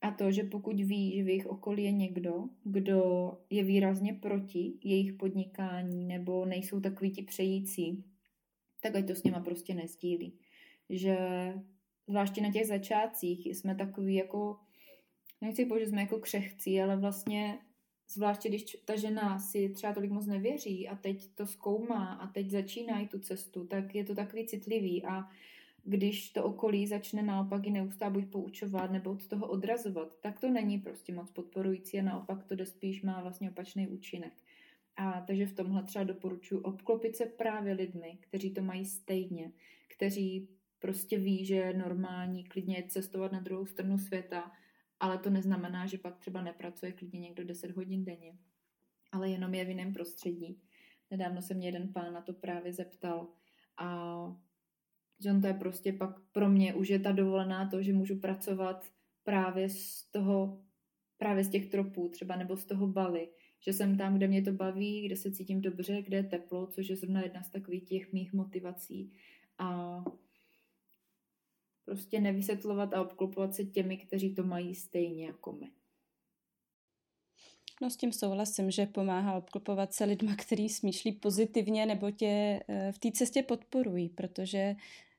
A to, že pokud ví, že v jejich okolí je někdo, kdo je výrazně proti jejich podnikání nebo nejsou takový ti přející, tak ať to s něma prostě nezdílí. Že zvláště na těch začátcích jsme takový jako, nechci použít, jsme jako křehcí, ale vlastně zvláště když ta žena si třeba tolik moc nevěří a teď to zkoumá a teď začínají tu cestu, tak je to takový citlivý a když to okolí začne naopak i neustále buď poučovat nebo od toho odrazovat, tak to není prostě moc podporující a naopak to jde spíš má vlastně opačný účinek. A takže v tomhle třeba doporučuji obklopit se právě lidmi, kteří to mají stejně, kteří prostě ví, že je normální klidně cestovat na druhou stranu světa, ale to neznamená, že pak třeba nepracuje klidně někdo 10 hodin denně, ale jenom je v jiném prostředí. Nedávno se mě jeden pán na to právě zeptal a že on to je prostě pak pro mě už je ta dovolená to, že můžu pracovat právě z toho, právě z těch tropů třeba nebo z toho Bali, že jsem tam, kde mě to baví, kde se cítím dobře, kde je teplo, což je zrovna jedna z takových těch mých motivací. A prostě nevysvětlovat a obklopovat se těmi, kteří to mají stejně jako my. No s tím souhlasím, že pomáhá obklopovat se lidma, který smýšlí pozitivně nebo tě eh, v té cestě podporují, protože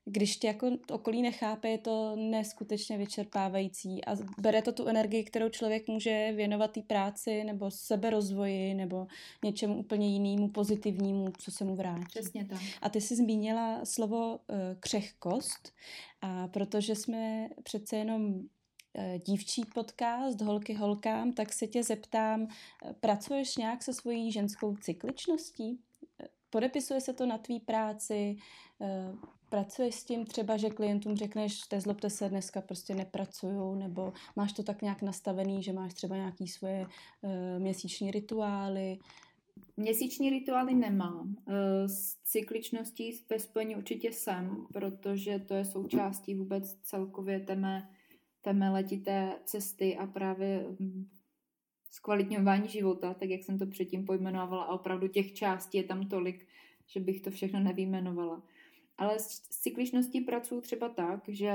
když tě jako okolí nechápe, je to neskutečně vyčerpávající a bere to tu energii, kterou člověk může věnovat té práci nebo seberozvoji nebo něčemu úplně jinému pozitivnímu, co se mu vrátí. Přesně tak. A ty jsi zmínila slovo uh, křehkost a protože jsme přece jenom uh, dívčí podcast Holky holkám, tak se tě zeptám, uh, pracuješ nějak se svojí ženskou cykličností? Podepisuje se to na tvý práci? Pracuješ s tím třeba, že klientům řekneš, zlobte se, dneska prostě nepracuju, nebo máš to tak nějak nastavený, že máš třeba nějaký svoje uh, měsíční rituály, měsíční rituály nemám. Eh, s cykličností ve spojení určitě jsem, protože to je součástí vůbec celkově té mé, té mé letité cesty a právě hm, zkvalitňování života, tak jak jsem to předtím pojmenovala a opravdu těch částí je tam tolik, že bych to všechno nevýjmenovala. Ale s cykličností pracuji třeba tak, že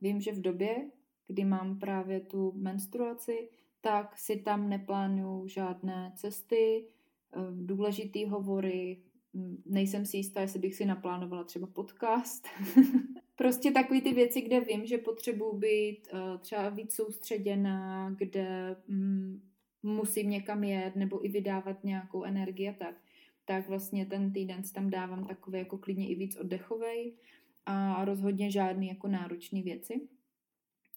vím, že v době, kdy mám právě tu menstruaci, tak si tam neplánuju žádné cesty, eh, důležitý hovory, hm, nejsem si jistá, jestli bych si naplánovala třeba podcast. prostě takové ty věci, kde vím, že potřebuji být eh, třeba víc soustředěná, kde hm, musím někam jet nebo i vydávat nějakou energii a tak, tak vlastně ten týden si tam dávám takové jako klidně i víc oddechovej a rozhodně žádný jako náročný věci.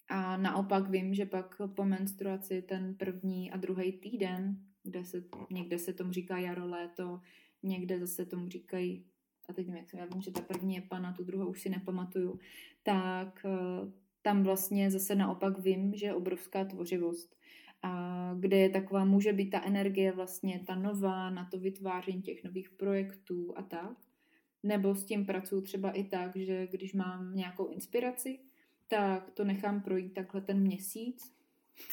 A naopak vím, že pak po menstruaci ten první a druhý týden, kde se, někde se tomu říká jaro, léto, někde zase tomu říkají, a teď jak jsem, já vím, že ta první je pana, tu druhou už si nepamatuju, tak eh, tam vlastně zase naopak vím, že je obrovská tvořivost. Kde je taková, může být ta energie vlastně ta nová na to vytváření těch nových projektů a tak. Nebo s tím pracuji třeba i tak, že když mám nějakou inspiraci, tak to nechám projít takhle ten měsíc,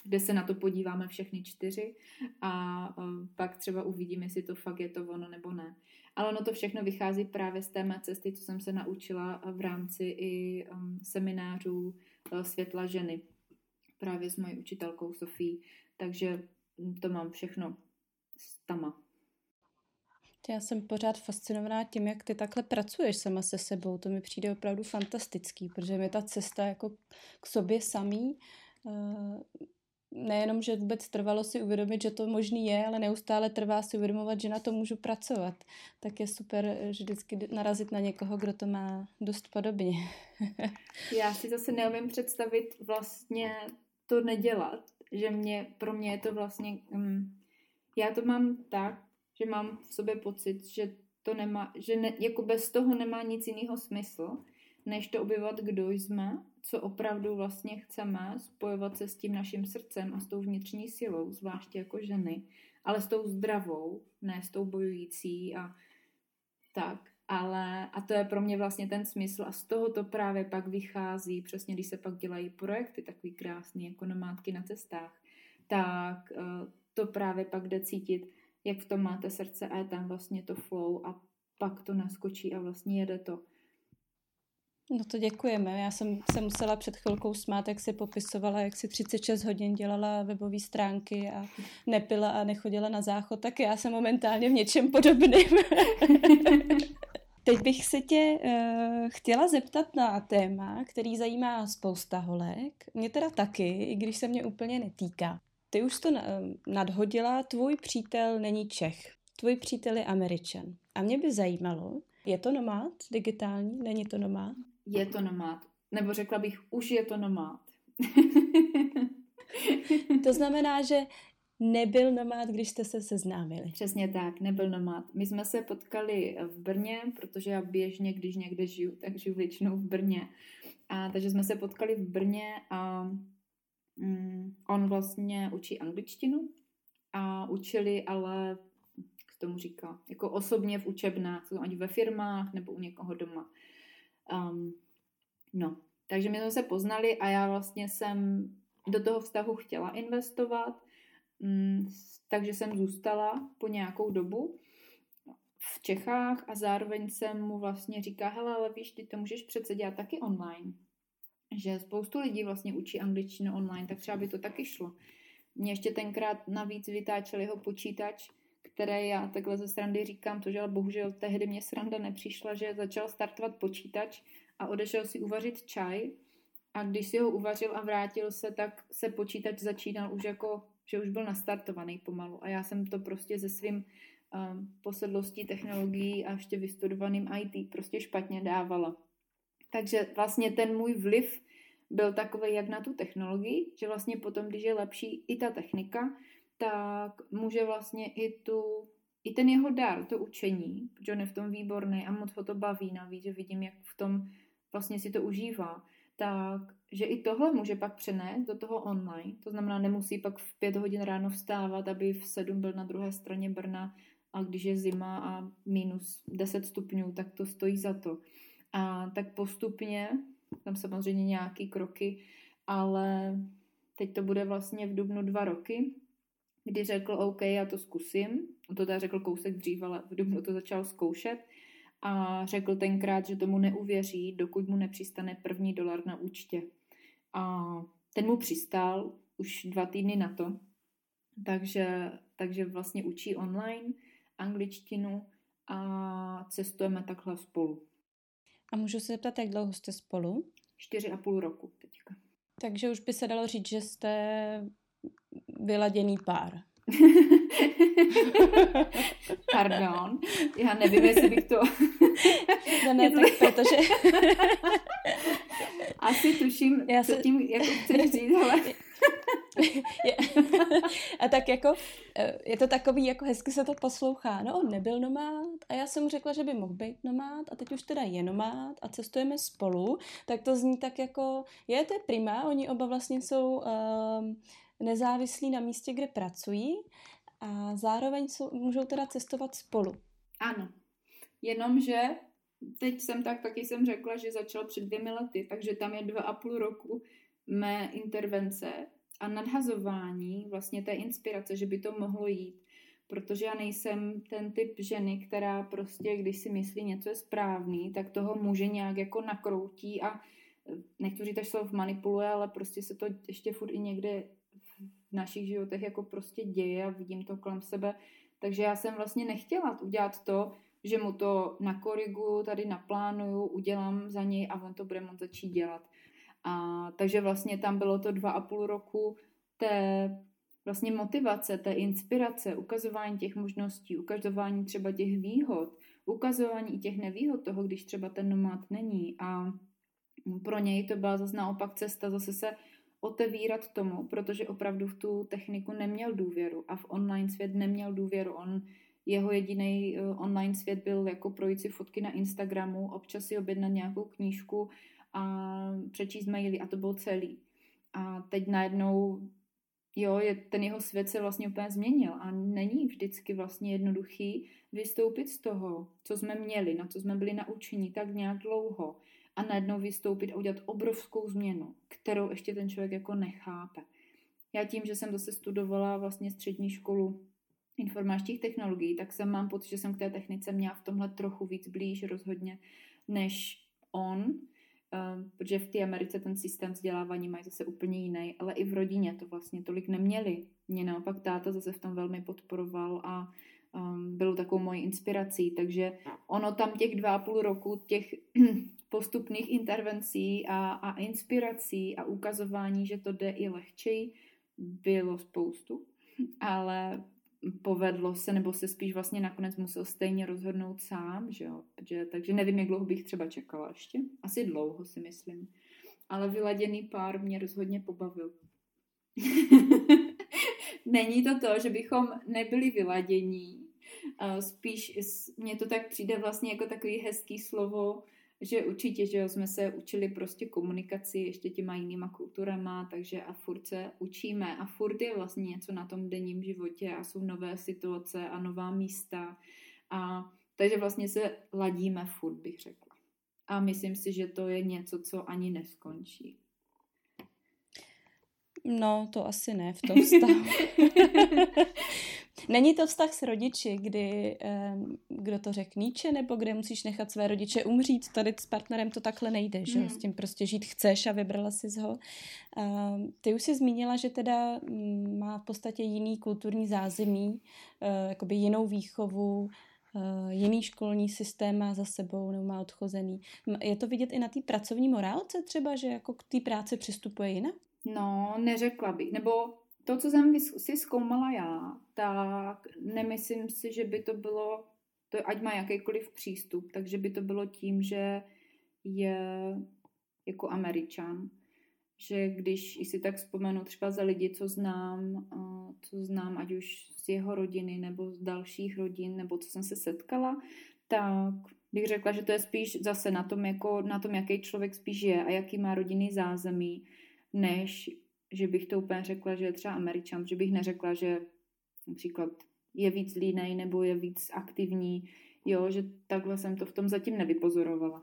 kde se na to podíváme všechny čtyři a pak třeba uvidíme, jestli to fakt je to ono nebo ne. Ale ono to všechno vychází právě z té mé cesty, co jsem se naučila v rámci i um, seminářů uh, Světla ženy, právě s mojí učitelkou Sofí. Takže to mám všechno s tama. Já jsem pořád fascinovaná tím, jak ty takhle pracuješ sama se sebou. To mi přijde opravdu fantastický, protože mi ta cesta jako k sobě samý eh, nejenom, že vůbec trvalo si uvědomit, že to možný je, ale neustále trvá si uvědomovat, že na to můžu pracovat. Tak je super že vždycky narazit na někoho, kdo to má dost podobně. Já si zase neumím představit vlastně to nedělat, že mě, pro mě je to vlastně, um, já to mám tak, že mám v sobě pocit, že to nemá, že ne, jako bez toho nemá nic jiného smysl, než to objevovat, kdo jsme, co opravdu vlastně chceme, spojovat se s tím naším srdcem a s tou vnitřní silou, zvláště jako ženy, ale s tou zdravou, ne s tou bojující a tak. Ale, a to je pro mě vlastně ten smysl a z toho to právě pak vychází, přesně když se pak dělají projekty takový krásný, jako nomádky na cestách, tak uh, to právě pak jde cítit, jak v tom máte srdce a je tam vlastně to flow a pak to naskočí a vlastně jede to. No to děkujeme. Já jsem se musela před chvilkou smát, jak si popisovala, jak si 36 hodin dělala webové stránky a nepila a nechodila na záchod, tak já jsem momentálně v něčem podobným. Teď bych se tě uh, chtěla zeptat na téma, který zajímá spousta holek. Mě teda taky, i když se mě úplně netýká. Ty už to nadhodila, tvůj přítel není Čech, tvůj přítel je Američan. A mě by zajímalo, je to nomád digitální, není to nomád? Je to nomád. Nebo řekla bych, už je to nomád. to znamená, že nebyl nomád, když jste se seznámili. Přesně tak, nebyl nomád. My jsme se potkali v Brně, protože já běžně, když někde žiju, tak žiju většinou v Brně. A takže jsme se potkali v Brně a Mm, on vlastně učí angličtinu a učili ale, se tomu říká, jako osobně v učebnách, ať ve firmách nebo u někoho doma. Um, no, takže my jsme se poznali a já vlastně jsem do toho vztahu chtěla investovat, takže jsem zůstala po nějakou dobu v Čechách a zároveň jsem mu vlastně říká, hele, ale víš, ty to můžeš přece dělat taky online že spoustu lidí vlastně učí angličtinu online, tak třeba by to taky šlo. Mě ještě tenkrát navíc vytáčel jeho počítač, které já takhle ze srandy říkám, to, že ale bohužel tehdy mě sranda nepřišla, že začal startovat počítač a odešel si uvařit čaj a když si ho uvařil a vrátil se, tak se počítač začínal už jako, že už byl nastartovaný pomalu a já jsem to prostě ze svým um, posedlostí technologií a ještě vystudovaným IT prostě špatně dávala. Takže vlastně ten můj vliv byl takový jak na tu technologii, že vlastně potom, když je lepší i ta technika, tak může vlastně i tu i ten jeho dar, to učení, on je v tom výborný a moc ho to baví navíc, že vidím, jak v tom vlastně si to užívá, tak že i tohle může pak přenést do toho online. To znamená, nemusí pak v pět hodin ráno vstávat, aby v sedm byl na druhé straně Brna a když je zima a minus 10 stupňů, tak to stojí za to. A tak postupně, tam samozřejmě nějaký kroky, ale teď to bude vlastně v dubnu dva roky, kdy řekl, OK, já to zkusím. On to teda řekl kousek dřív, ale v dubnu to začal zkoušet. A řekl tenkrát, že tomu neuvěří, dokud mu nepřistane první dolar na účtě. A ten mu přistál už dva týdny na to, takže, takže vlastně učí online angličtinu a cestujeme takhle spolu. A můžu se zeptat, jak dlouho jste spolu? Čtyři a půl roku teďka. Takže už by se dalo říct, že jste vyladěný pár. Pardon, já nevím, jestli bych to... no ne, tak protože... Asi tuším, já se... tím jako chceš říct, ale... a tak jako, eh, je to takový, jako hezky se to poslouchá. No on nebyl nomád a já jsem mu řekla, že by mohl být nomád a teď už teda je nomád a cestujeme spolu, tak to zní tak jako, je to je prima, oni oba vlastně jsou um, nezávislí na místě, kde pracují a zároveň jsou, můžou teda cestovat spolu. Ano, jenomže teď jsem tak, taky jsem řekla, že začal před dvěmi lety, takže tam je dva a půl roku mé intervence a nadhazování vlastně té inspirace, že by to mohlo jít. Protože já nejsem ten typ ženy, která prostě, když si myslí něco je správný, tak toho může nějak jako nakroutí a nechci říct, že slov manipuluje, ale prostě se to ještě furt i někde v našich životech jako prostě děje a vidím to kolem sebe. Takže já jsem vlastně nechtěla udělat to, že mu to nakorigu, tady naplánuju, udělám za něj a on to bude moct začít dělat. A, takže vlastně tam bylo to dva a půl roku té vlastně motivace, té inspirace, ukazování těch možností, ukazování třeba těch výhod, ukazování i těch nevýhod toho, když třeba ten nomád není. A pro něj to byla zase naopak cesta zase se otevírat tomu, protože opravdu v tu techniku neměl důvěru a v online svět neměl důvěru. On, jeho jediný uh, online svět byl jako projít si fotky na Instagramu, občas si objednat nějakou knížku a přečíst maily a to bylo celý. A teď najednou, jo, je, ten jeho svět se vlastně úplně změnil a není vždycky vlastně jednoduchý vystoupit z toho, co jsme měli, na co jsme byli naučeni tak nějak dlouho a najednou vystoupit a udělat obrovskou změnu, kterou ještě ten člověk jako nechápe. Já tím, že jsem zase studovala vlastně střední školu informačních technologií, tak jsem mám pocit, že jsem k té technice měla v tomhle trochu víc blíž rozhodně než on, Ehm, protože v té Americe ten systém vzdělávání mají zase úplně jiný, ale i v rodině to vlastně tolik neměli. Mě naopak táta zase v tom velmi podporoval a um, byl takovou mojí inspirací, takže ono tam těch dva a půl roku těch postupných intervencí a, a inspirací a ukazování, že to jde i lehčej, bylo spoustu, ale povedlo se, nebo se spíš vlastně nakonec musel stejně rozhodnout sám, že jo? Protože, takže nevím, jak dlouho bych třeba čekala ještě. Asi dlouho si myslím. Ale vyladěný pár mě rozhodně pobavil. Není to to, že bychom nebyli vyladění. Spíš mně to tak přijde vlastně jako takový hezký slovo, že určitě, že jo, jsme se učili prostě komunikaci ještě těma jinýma kulturama, takže a furt se učíme a furt je vlastně něco na tom denním životě a jsou nové situace a nová místa a takže vlastně se ladíme furt, bych řekla. A myslím si, že to je něco, co ani neskončí. No, to asi ne v tom vztahu. Není to vztah s rodiči, kdy kdo to řekne Níče, nebo kde musíš nechat své rodiče umřít. Tady s partnerem to takhle nejde, že? Mm. S tím prostě žít chceš a vybrala si ho. Ty už jsi zmínila, že teda mm, má v podstatě jiný kulturní zázemí, e, jakoby jinou výchovu, e, jiný školní systém má za sebou nebo má odchozený. Je to vidět i na té pracovní morálce třeba, že jako k té práci přistupuje jinak? No, neřekla bych. Nebo to, co jsem si zkoumala já, tak nemyslím si, že by to bylo, to ať má jakýkoliv přístup, takže by to bylo tím, že je jako američan. Že když si tak vzpomenu třeba za lidi, co znám, co znám, ať už z jeho rodiny nebo z dalších rodin, nebo co jsem se setkala, tak bych řekla, že to je spíš zase na tom, jako, na tom jaký člověk spíš je a jaký má rodinný zázemí, než že bych to úplně řekla, že je třeba američan, že bych neřekla, že například je víc línej nebo je víc aktivní, jo, že takhle jsem to v tom zatím nevypozorovala.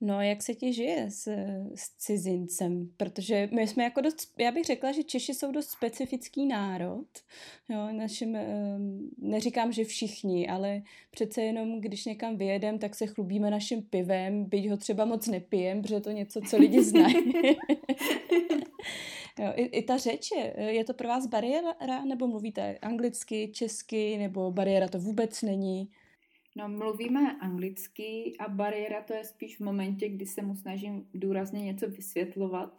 No, jak se ti žije s, s cizincem? Protože my jsme jako dost, já bych řekla, že Češi jsou dost specifický národ. Jo, našim, ehm, neříkám, že všichni, ale přece jenom, když někam vyjedem, tak se chlubíme naším pivem, byť ho třeba moc nepijem, protože to něco, co lidi znají. jo, i, I ta řeč je, je to pro vás bariéra, nebo mluvíte anglicky, česky, nebo bariéra to vůbec není? No, mluvíme anglicky a bariéra to je spíš v momentě, kdy se mu snažím důrazně něco vysvětlovat.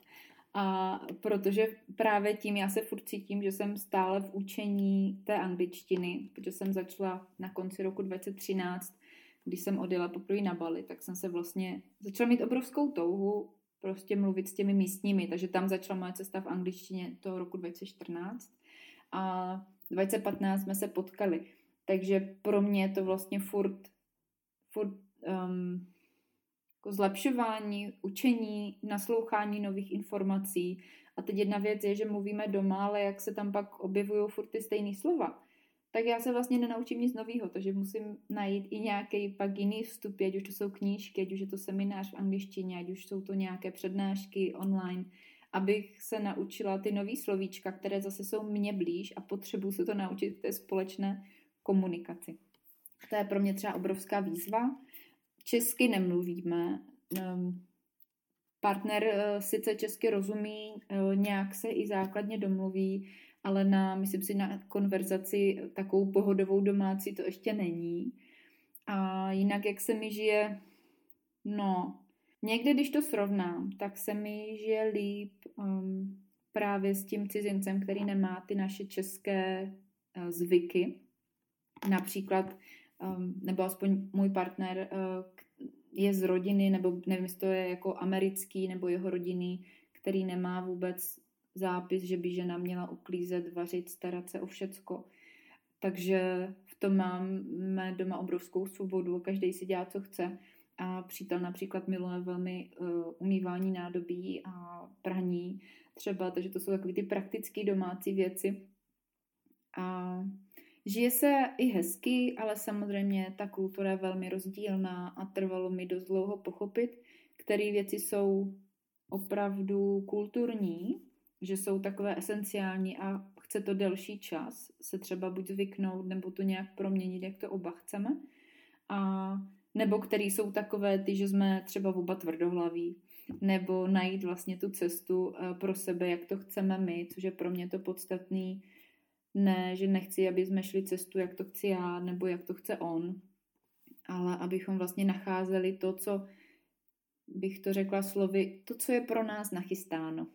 A protože právě tím já se furt cítím, že jsem stále v učení té angličtiny, protože jsem začala na konci roku 2013, když jsem odjela poprvé na Bali, tak jsem se vlastně začala mít obrovskou touhu prostě mluvit s těmi místními, takže tam začala moje cesta v angličtině toho roku 2014 a 2015 jsme se potkali. Takže pro mě je to vlastně furt, furt um, jako zlepšování, učení, naslouchání nových informací. A teď jedna věc je, že mluvíme doma, ale jak se tam pak objevují furt ty stejné slova, tak já se vlastně nenaučím nic nového, takže musím najít i nějaký pak jiný vstup, ať už to jsou knížky, ať už je to seminář v angličtině, ať už jsou to nějaké přednášky online, abych se naučila ty nové slovíčka, které zase jsou mně blíž a potřebuji se to naučit k té společné komunikaci. To je pro mě třeba obrovská výzva. Česky nemluvíme. Ehm, partner eh, sice česky rozumí, eh, nějak se i základně domluví, ale na, myslím si, na konverzaci takovou pohodovou domácí to ještě není. A jinak, jak se mi žije, no, někdy, když to srovnám, tak se mi žije líp um, právě s tím cizincem, který nemá ty naše české uh, zvyky. Například, um, nebo aspoň můj partner uh, je z rodiny, nebo nevím, jestli to je jako americký, nebo jeho rodiny, který nemá vůbec zápis, že by žena měla uklízet, vařit, starat se o všecko. Takže v tom máme doma obrovskou svobodu, každý si dělá, co chce. A přítel například miluje velmi uh, umývání nádobí a praní třeba, takže to jsou takové ty praktické domácí věci. A Žije se i hezky, ale samozřejmě ta kultura je velmi rozdílná a trvalo mi dost dlouho pochopit, které věci jsou opravdu kulturní, že jsou takové esenciální a chce to delší čas se třeba buď zvyknout nebo to nějak proměnit, jak to oba chceme. A nebo který jsou takové ty, že jsme třeba oba tvrdohlaví, nebo najít vlastně tu cestu eh, pro sebe, jak to chceme my, což je pro mě to podstatný, ne, že nechci, aby jsme šli cestu, jak to chci já, nebo jak to chce on, ale abychom vlastně nacházeli to, co bych to řekla slovy, to, co je pro nás nachystáno.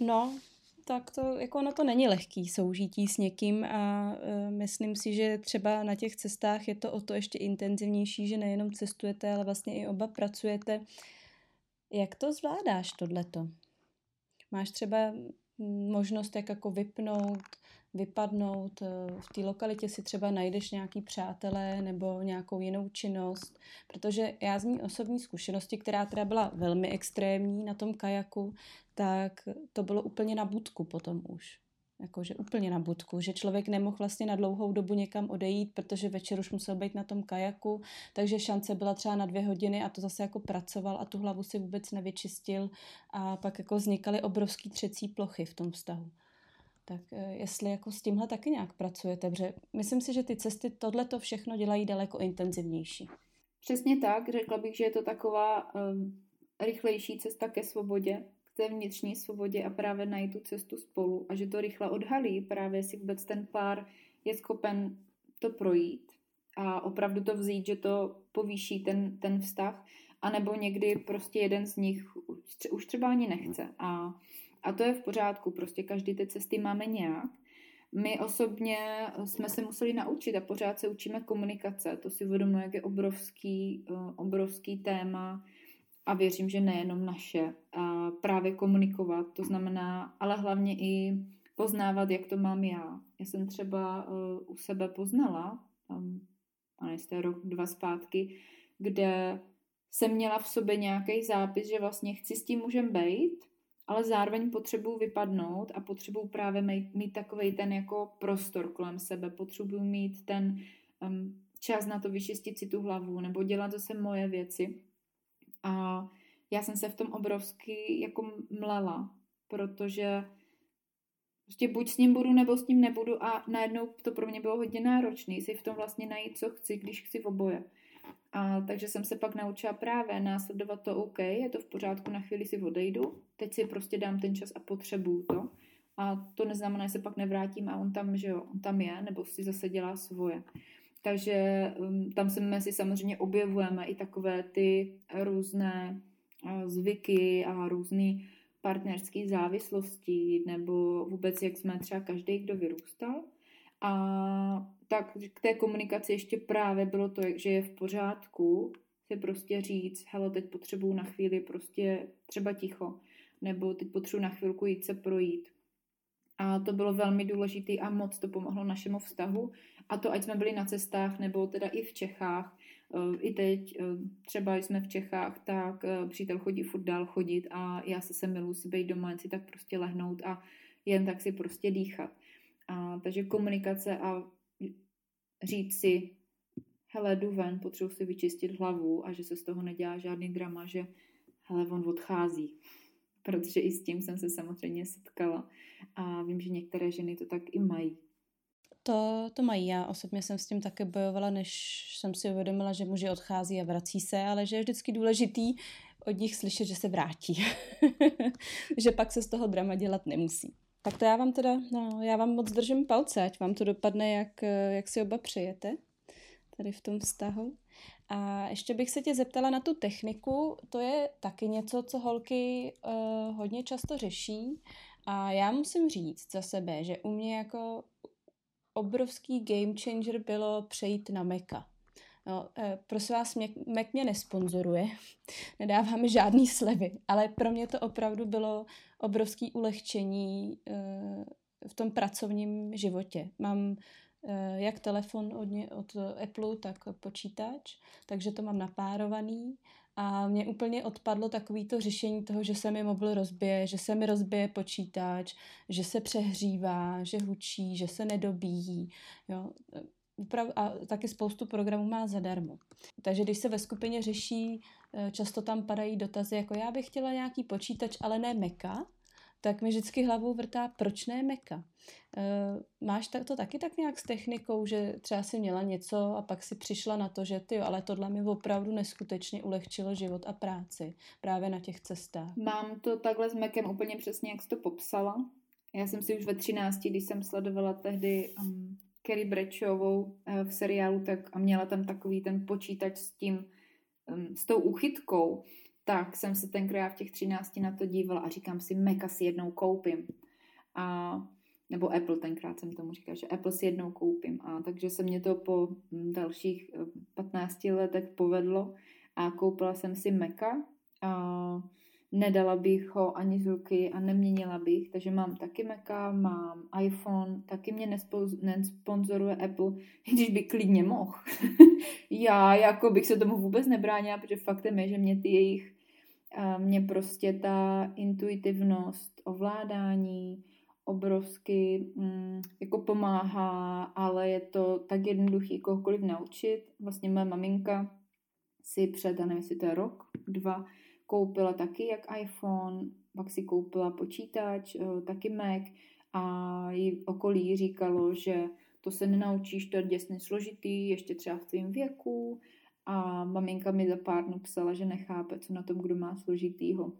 No, tak to, jako ono to není lehký soužití s někým a uh, myslím si, že třeba na těch cestách je to o to ještě intenzivnější, že nejenom cestujete, ale vlastně i oba pracujete. Jak to zvládáš tohleto? Máš třeba možnost jak jako vypnout, vypadnout. Eh, v té lokalitě si třeba najdeš nějaký přátelé nebo nějakou jinou činnost, protože já z mý osobní zkušenosti, která teda byla velmi extrémní na tom kajaku, tak to bylo úplně na budku potom už. Jakože úplně na budku, že člověk nemohl vlastně na dlouhou dobu někam odejít, protože večer už musel být na tom kajaku, takže šance byla třeba na dvě hodiny a to zase jako pracoval a tu hlavu si vůbec nevyčistil a pak jako vznikaly obrovský třecí plochy v tom vztahu. Tak eh, jestli jako s tímhle taky nějak pracujete, protože myslím si, že ty cesty tohle to všechno dělají daleko intenzivnější. Přesně tak, řekla bych, že je to taková um, rychlejší cesta ke svobodě, té vnitřní svobodě a právě najít tu cestu spolu a že to rychle odhalí, právě si vůbec ten pár je schopen to projít a opravdu to vzít, že to povýší ten, ten vztah, anebo někdy prostě jeden z nich už třeba ani nechce a a to je v pořádku, prostě každý ty cesty máme nějak. My osobně jsme se museli naučit a pořád se učíme komunikace. To si uvědomuji, jak je obrovský, eh, obrovský téma a věřím, že nejenom naše. A právě komunikovat, to znamená, ale hlavně i poznávat, jak to mám já. Já jsem třeba uh, u sebe poznala, um, a nejste rok, dva zpátky, kde jsem měla v sobě nějaký zápis, že vlastně chci s tím mužem být, ale zároveň potřebuji vypadnout a potřebuji právě mít, mít takový ten jako prostor kolem sebe, potřebuji mít ten um, čas na to vyčistit si tu hlavu nebo dělat zase moje věci. A já jsem se v tom obrovsky jako mlela, protože prostě buď s ním budu, nebo s ním nebudu a najednou to pro mě bylo hodně náročné si v tom vlastně najít, co chci, když chci v oboje. A takže jsem se pak naučila právě následovat to OK, je to v pořádku, na chvíli si odejdu, teď si prostě dám ten čas a potřebuju to. A to neznamená, že se pak nevrátím a on tam, že jo, on tam je, nebo si zase dělá svoje. Takže um, tam se mezi samozřejmě objevujeme i takové ty různé uh, zvyky a různé partnerské závislosti, nebo vůbec jak jsme třeba každý, kdo vyrůstal. A tak k té komunikaci ještě právě bylo to, že je v pořádku si prostě říct, hele, teď potřebuju na chvíli prostě třeba ticho, nebo teď potřebuji na chvilku jít se projít. A to bylo velmi důležité a moc to pomohlo našemu vztahu. A to, ať jsme byli na cestách, nebo teda i v Čechách, eh, i teď eh, třeba jsme v Čechách, tak eh, přítel chodí furt dál chodit a já se sem milu si být doma, jen si tak prostě lehnout a jen tak si prostě dýchat. A, takže komunikace a říct si, hele, jdu ven, potřebuji si vyčistit hlavu a že se z toho nedělá žádný drama, že hele, on odchází. Protože i s tím jsem se samozřejmě setkala a vím, že některé ženy to tak i mají. To, to mají. Já osobně jsem s tím také bojovala, než jsem si uvědomila, že muži odchází a vrací se, ale že je vždycky důležitý od nich slyšet, že se vrátí. že pak se z toho drama dělat nemusí. Tak to já vám teda, no, já vám moc držím palce, ať vám to dopadne, jak, jak si oba přejete tady v tom vztahu. A ještě bych se tě zeptala na tu techniku. To je taky něco, co holky uh, hodně často řeší. A já musím říct za sebe, že u mě jako obrovský game changer bylo přejít na Meka. No, eh, prosím vás, Mac mě nesponzoruje, nedává žádný slevy, ale pro mě to opravdu bylo obrovský ulehčení eh, v tom pracovním životě. Mám eh, jak telefon od, ně, od Apple, tak počítač, takže to mám napárovaný a mě úplně odpadlo takový to řešení toho, že se mi mobil rozbije, že se mi rozbije počítač, že se přehřívá, že hučí, že se nedobíjí. Jo a taky spoustu programů má zadarmo. Takže když se ve skupině řeší, eh, často tam padají dotazy, jako já bych chtěla nějaký počítač, ale ne Meka, tak mi vždycky hlavou vrtá, proč ne Meka. Uh, máš to taky tak nějak s technikou, že třeba si měla něco a pak si přišla na to, že ty, ale tohle mi opravdu neskutečně ulehčilo život a práci právě na těch cestách. Mám to takhle s Mekem úplně přesně, jak jsi to popsala. Já jsem si už ve 13, když jsem sledovala tehdy um, Kerry Brečovou eh, v seriálu tak, a měla tam takový ten počítač s tím, s tou úchytkou, tak jsem se tenkrát v těch 13 na to dívala a říkám si, Meka si jednou koupím. A, nebo Apple tenkrát jsem tomu říkala, že Apple si jednou koupím. A takže se mě to po hm, dalších 15 eh, letech povedlo a koupila jsem si Maca. A nedala bych ho ani z ruky a neměnila bych, takže mám taky Maca, mám iPhone, taky mě nesponzoruje Apple, když by klidně mohl. Já jako bych se tomu vůbec nebránila, protože faktem je, že mě ty jejich, mě prostě ta intuitivnost, ovládání, obrovsky mm, jako pomáhá, ale je to tak jednoduchý kohokoliv naučit. Vlastně moje maminka si před, já nevím, jestli to je rok, dva, koupila taky jak iPhone, pak si koupila počítač, eh, taky Mac a její okolí říkalo, že to se nenaučíš, to je děsně složitý, ještě třeba v tvém věku a maminka mi za pár dnů psala, že nechápe, co na tom, kdo má složitýho.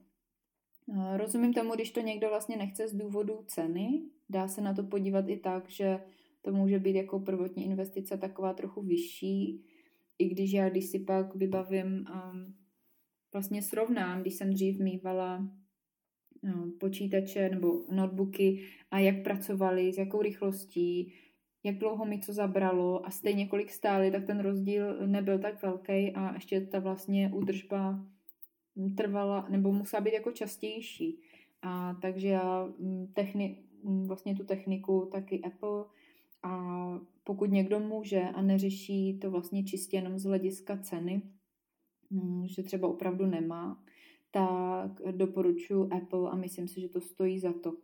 Rozumím tomu, když to někdo vlastně nechce z důvodu ceny, dá se na to podívat i tak, že to může být jako prvotní investice taková trochu vyšší, i když já, když si pak vybavím um, vlastně srovnám, když jsem dřív mývala no, počítače nebo notebooky a jak pracovali, s jakou rychlostí, jak dlouho mi co zabralo a stejně kolik stály, tak ten rozdíl nebyl tak velký a ještě ta vlastně údržba trvala, nebo musela být jako častější. A takže já mm, techni, mm, vlastně tu techniku taky Apple a pokud někdo může a neřeší to vlastně čistě jenom z hlediska ceny, Mm, že třeba opravdu nemá, tak doporučuji Apple a myslím si, že to stojí za to.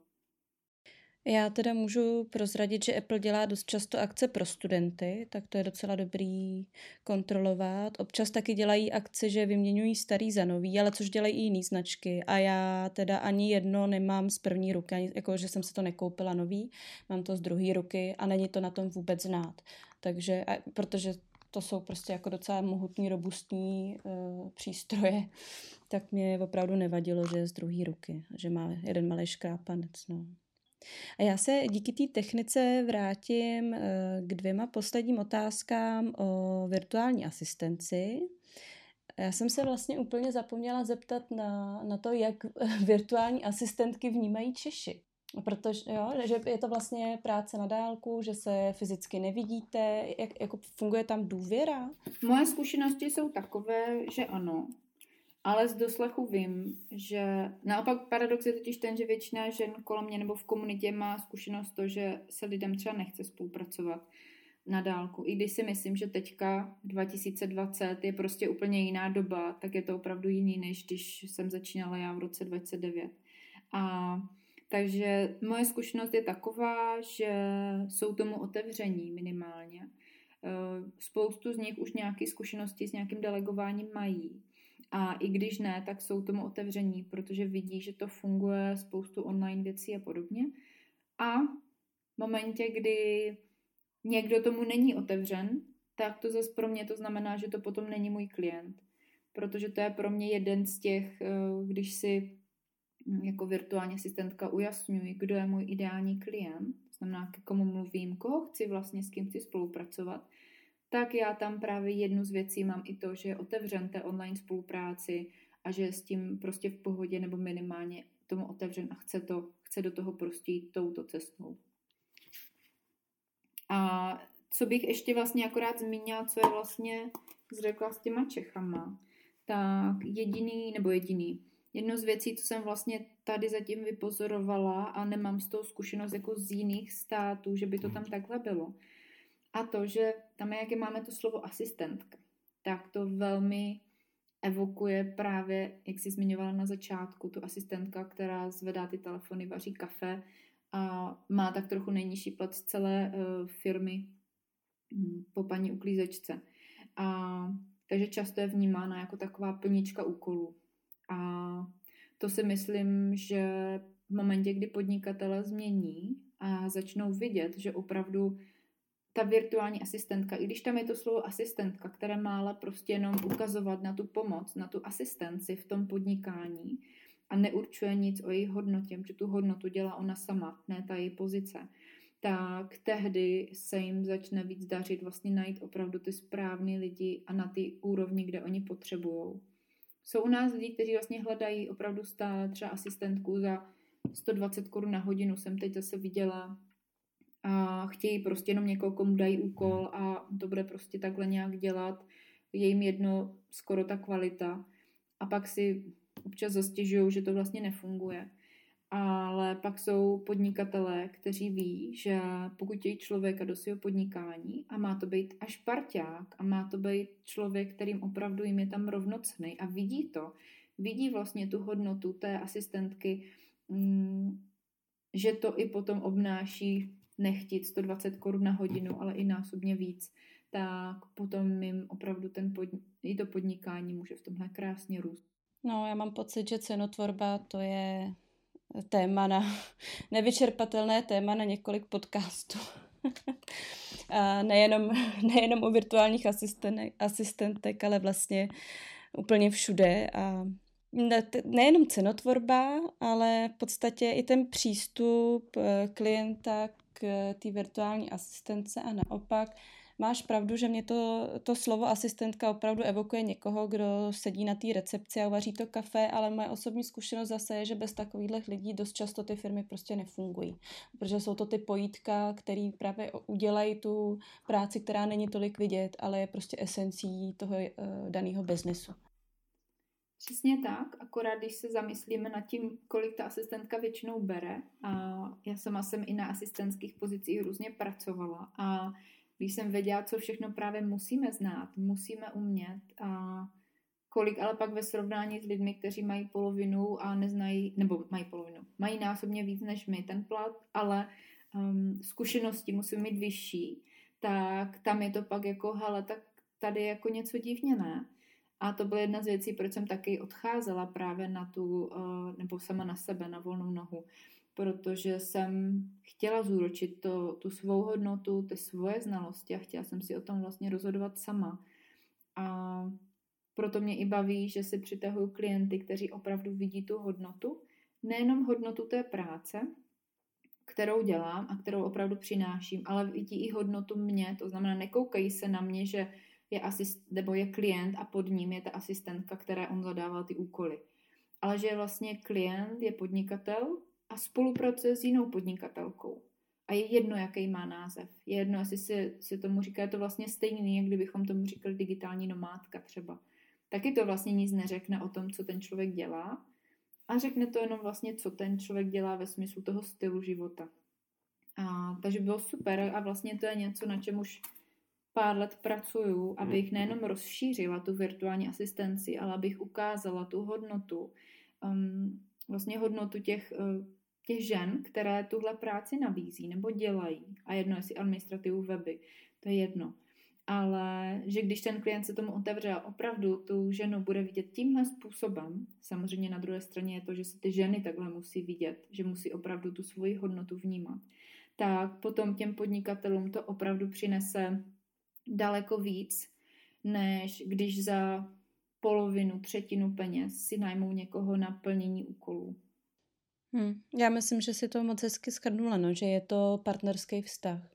Já teda můžu prozradit, že Apple dělá dost často akce pro studenty, tak to je docela dobrý kontrolovat. Občas taky dělají akce, že vyměňují starý za nový, ale což dělají i jiný značky. A já teda ani jedno nemám z první ruky, jako že jsem se to nekoupila nový, mám to z druhé ruky a není to na tom vůbec znát. Takže, a, protože to jsou prostě jako docela mohutní, robustní uh, přístroje, tak mě opravdu nevadilo, že je z druhé ruky, že má jeden malý škrápanec. No. A já se díky té technice vrátím eh, k dvěma posledním otázkám o virtuální asistenci. Já jsem se vlastně úplně zapomněla zeptat na, na to, jak virtuální asistentky vnímají Češi. Protože jo, že je to vlastně práce na dálku, že se fyzicky nevidíte, jak, jako funguje tam důvěra? Moje zkušenosti jsou takové, že ano. Ale z doslechu vím, že naopak paradox je totiž ten, že většina žen kolem mě nebo v komunitě má zkušenost to, že se lidem třeba nechce spolupracovat na dálku. I když si myslím, že teďka 2020 je prostě úplně jiná doba, tak je to opravdu jiný, než když jsem začínala já v roce 2009. A takže moje zkušenost je taková, že jsou tomu otevření minimálně. Eh, spoustu z nich už nějaké zkušenosti s nějakým delegováním mají. A i když ne, tak jsou tomu otevření, protože vidí, že to funguje spoustu online věcí a podobně. A v momentě, kdy někdo tomu není otevřen, tak to zase pro mě to znamená, že to potom není můj klient. Protože to je pro mě jeden z těch, eh, když si hm, jako virtuální asistentka ujasňuji, kdo je můj ideální klient, to znamená, k komu mluvím, koho chci vlastně, s kým chci spolupracovat, tak já tam právě jednu z věcí mám i to, že je otevřen té online spolupráci a že je s tím prostě v pohodě nebo minimálně tomu otevřen a chce, to, chce do toho prostě jít touto cestou. A co bych ještě vlastně akorát zmínila, co je vlastně zřekla s těma Čechama, tak jediný, nebo jediný, jedno z věcí, co jsem vlastně tady zatím vypozorovala a nemám z toho zkušenost jako z jiných států, že by to tam takhle bylo, a to, že tam, jak máme to slovo asistentka, tak to velmi evokuje právě, jak jsi zmiňovala na začátku, tu asistentka, která zvedá ty telefony, vaří kafe a má tak trochu nejnižší plat z celé uh, firmy um, po paní uklízečce. A, takže často je vnímána jako taková plnička úkolů. A to si myslím, že v momentě, kdy podnikatele změní a začnou vidět, že opravdu ta virtuální asistentka, i když tam je to slovo asistentka, které má ale prostě jenom ukazovat na tu pomoc, na tu asistenci v tom podnikání a neurčuje nic o její hodnotě, protože tu hodnotu dělá ona sama, ne ta její pozice, tak tehdy se jim začne víc dařit vlastně najít opravdu ty správné lidi a na ty úrovni, kde oni potřebují. Jsou u nás lidi, kteří vlastně hledají opravdu stále třeba asistentku za 120 korun na hodinu, jsem teď zase viděla a chtějí prostě jenom někoho, komu dají úkol a to bude prostě takhle nějak dělat. Je jim jedno skoro ta kvalita. A pak si občas zastěžují, že to vlastně nefunguje. Ale pak jsou podnikatelé, kteří ví, že pokud chtějí člověka do svého podnikání a má to být až parťák a má to být člověk, kterým opravdu jim je tam rovnocený a vidí to, vidí vlastně tu hodnotu té asistentky, mm, že to i potom obnáší nechtít 120 korun na hodinu, ale i násobně víc, tak potom jim opravdu ten pod, i to podnikání může v tomhle krásně růst. No, já mám pocit, že cenotvorba to je téma na, nevyčerpatelné téma na několik podcastů. A nejenom, nejenom o virtuálních asistentek, ale vlastně úplně všude. A ne, nejenom cenotvorba, ale v podstatě i ten přístup eh, klienta k té virtuální asistence a naopak máš pravdu, že mě to, to slovo asistentka opravdu evokuje někoho, kdo sedí na té recepci a uvaří to kafe, ale moje osobní zkušenost zase je, že bez takových lidí dost často ty firmy prostě nefungují. Protože jsou to ty pojítka, který právě udělají tu práci, která není tolik vidět, ale je prostě esencí toho uh, daného biznesu. Přesně tak, akorát když se zamyslíme nad tím, kolik ta asistentka většinou bere, a já sama jsem i na asistentských pozicích různě pracovala a když jsem věděla, co všechno právě musíme znát, musíme umět a kolik ale pak ve srovnání s lidmi, kteří mají polovinu a neznají, nebo mají polovinu, mají násobně víc než my ten plat, ale um, zkušenosti musí mít vyšší, tak tam je to pak jako, hele, tak tady je jako něco divně, ne? A to byla jedna z věcí, proč jsem taky odcházela právě na tu, uh, nebo sama na sebe, na volnou nohu, protože jsem chtěla zúročit to, tu svou hodnotu, ty svoje znalosti a chtěla jsem si o tom vlastně rozhodovat sama. A proto mě i baví, že si přitahuju klienty, kteří opravdu vidí tu hodnotu, nejenom hodnotu té práce, kterou dělám a kterou opravdu přináším, ale vidí i hodnotu mě, to znamená, nekoukají se na mě, že je asist, nebo je klient a pod ním je ta asistentka, která on zadával ty úkoly. Ale že vlastně klient je podnikatel a spolupracuje s jinou podnikatelkou. A je jedno, jaký má název. Je jedno, jestli si, si tomu říká, je to vlastně stejný, jak kdybychom tomu říkali digitální nomádka třeba. Taky to vlastně nic neřekne o tom, co ten člověk dělá, a řekne to jenom vlastně, co ten člověk dělá ve smyslu toho stylu života. A, takže bylo super a vlastně to je něco, na čem už pár let pracuju, abych nejenom rozšířila tu virtuální asistenci, ale abych ukázala tu hodnotu, um, vlastně hodnotu těch, uh, těch žen, které tuhle práci nabízí nebo dělají. A jedno, jestli administrativu weby, to je jedno ale že když ten klient se tomu otevře a opravdu tu ženu bude vidět tímhle způsobem, samozřejmě na druhé straně je to, že se ty ženy takhle musí vidět, že musí opravdu tu svoji hodnotu vnímat, tak potom těm podnikatelům to opravdu přinese daleko víc, než když za polovinu, třetinu peněz si najmou někoho na plnění úkolů. Hmm. Já myslím, že si to moc hezky skrnula, no, že je to partnerský vztah.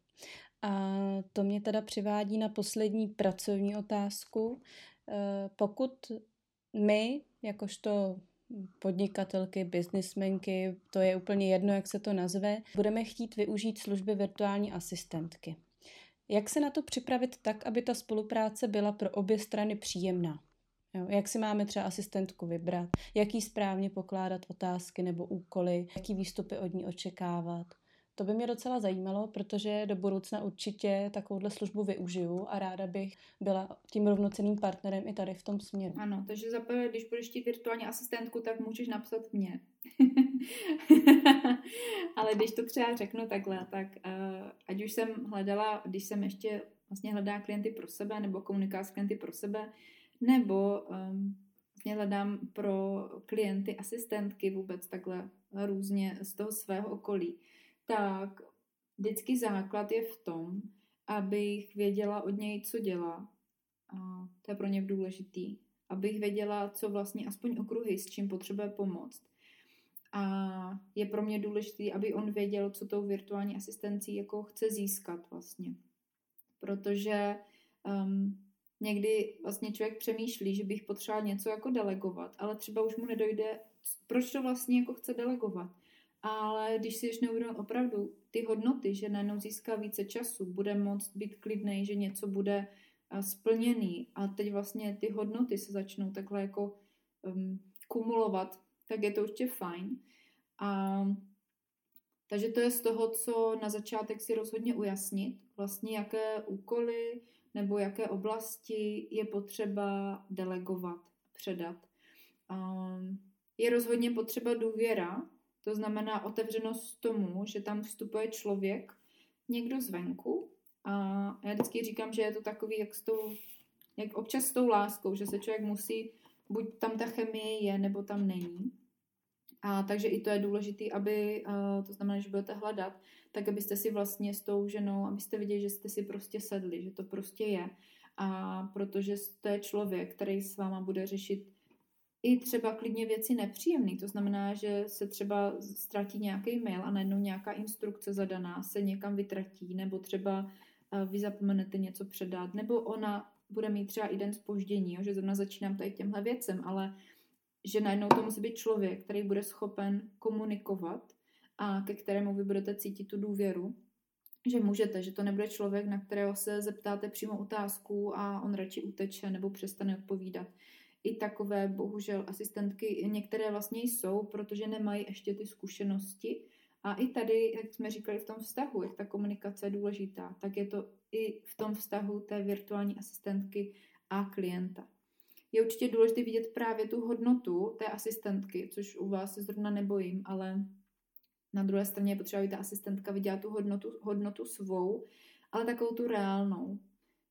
A to mě teda přivádí na poslední pracovní otázku. Eh, pokud my, jakožto podnikatelky, biznismenky, to je úplně jedno, jak se to nazve, budeme chtít využít služby virtuální asistentky. Jak se na to připravit tak, aby ta spolupráce byla pro obě strany příjemná? Jo, jak si máme třeba asistentku vybrat, jaký správně pokládat otázky nebo úkoly, jaký výstupy od ní očekávat. To by mě docela zajímalo, protože do budoucna určitě takovouhle službu využiju a ráda bych byla tím rovnocenným partnerem i tady v tom směru. Ano, takže zaprvé, když budeš chtít virtuální asistentku, tak můžeš napsat mě. Ale když to třeba řeknu takhle, tak uh, ať už jsem hledala, když jsem ještě vlastně hledá klienty pro sebe, nebo komuniká s klienty pro sebe, nebo um, vlastně hledám pro klienty asistentky vůbec takhle různě z toho svého okolí tak vždycky základ je v tom, abych věděla od něj, co dělá. A to je pro ně důležitý. Abych věděla, co vlastně aspoň okruhy, s čím potřebuje pomoct. A je pro mě důležité, aby on věděl, co tou virtuální asistencí jako chce získat vlastně. Protože um, někdy vlastně člověk přemýšlí, že bych potřeboval něco jako delegovat, ale třeba už mu nedojde, proč to vlastně jako chce delegovat ale když si ještě neuvědomil opravdu ty hodnoty, že najednou získá více času, bude moct být klidný, že něco bude eh, splněný a teď vlastně ty hodnoty se začnou takhle jako um, kumulovat, tak je to určitě fajn. A, takže to je z toho, co na začátek si rozhodně ujasnit, vlastně jaké úkoly nebo jaké oblasti je potřeba delegovat, předat. Um, je rozhodně potřeba důvěra, to znamená otevřenost tomu, že tam vstupuje člověk, někdo zvenku. A já vždycky říkám, že je to takový, jak, s tou, jak občas s tou láskou, že se člověk musí, buď tam ta chemie je, nebo tam není. A takže i to je důležité, aby, to znamená, že budete hledat, tak abyste si vlastně s tou ženou, abyste viděli, že jste si prostě sedli, že to prostě je. A protože to je člověk, který s váma bude řešit i třeba klidně věci nepříjemné. To znamená, že se třeba ztratí nějaký mail a najednou nějaká instrukce zadaná se někam vytratí, nebo třeba eh, vy zapomenete něco předat, nebo ona bude mít třeba i den spoždění, že zrovna začínám tady těmhle věcem, ale že najednou to musí být člověk, který bude schopen komunikovat a ke kterému vy budete cítit tu důvěru, že můžete, že to nebude člověk, na kterého se zeptáte přímo otázku a on radši uteče nebo přestane odpovídat i takové, bohužel, asistentky některé vlastně jsou, protože nemají ještě ty zkušenosti. A i tady, jak jsme říkali v tom vztahu, jak ta komunikace je důležitá, tak je to i v tom vztahu té virtuální asistentky a klienta. je určitě důležité vidět právě tu hodnotu té asistentky, což u vás se zrovna nebojím, ale na druhé straně je potřeba, aby ta asistentka viděla tu hodnotu, hodnotu svou, ale takovou tu reálnou.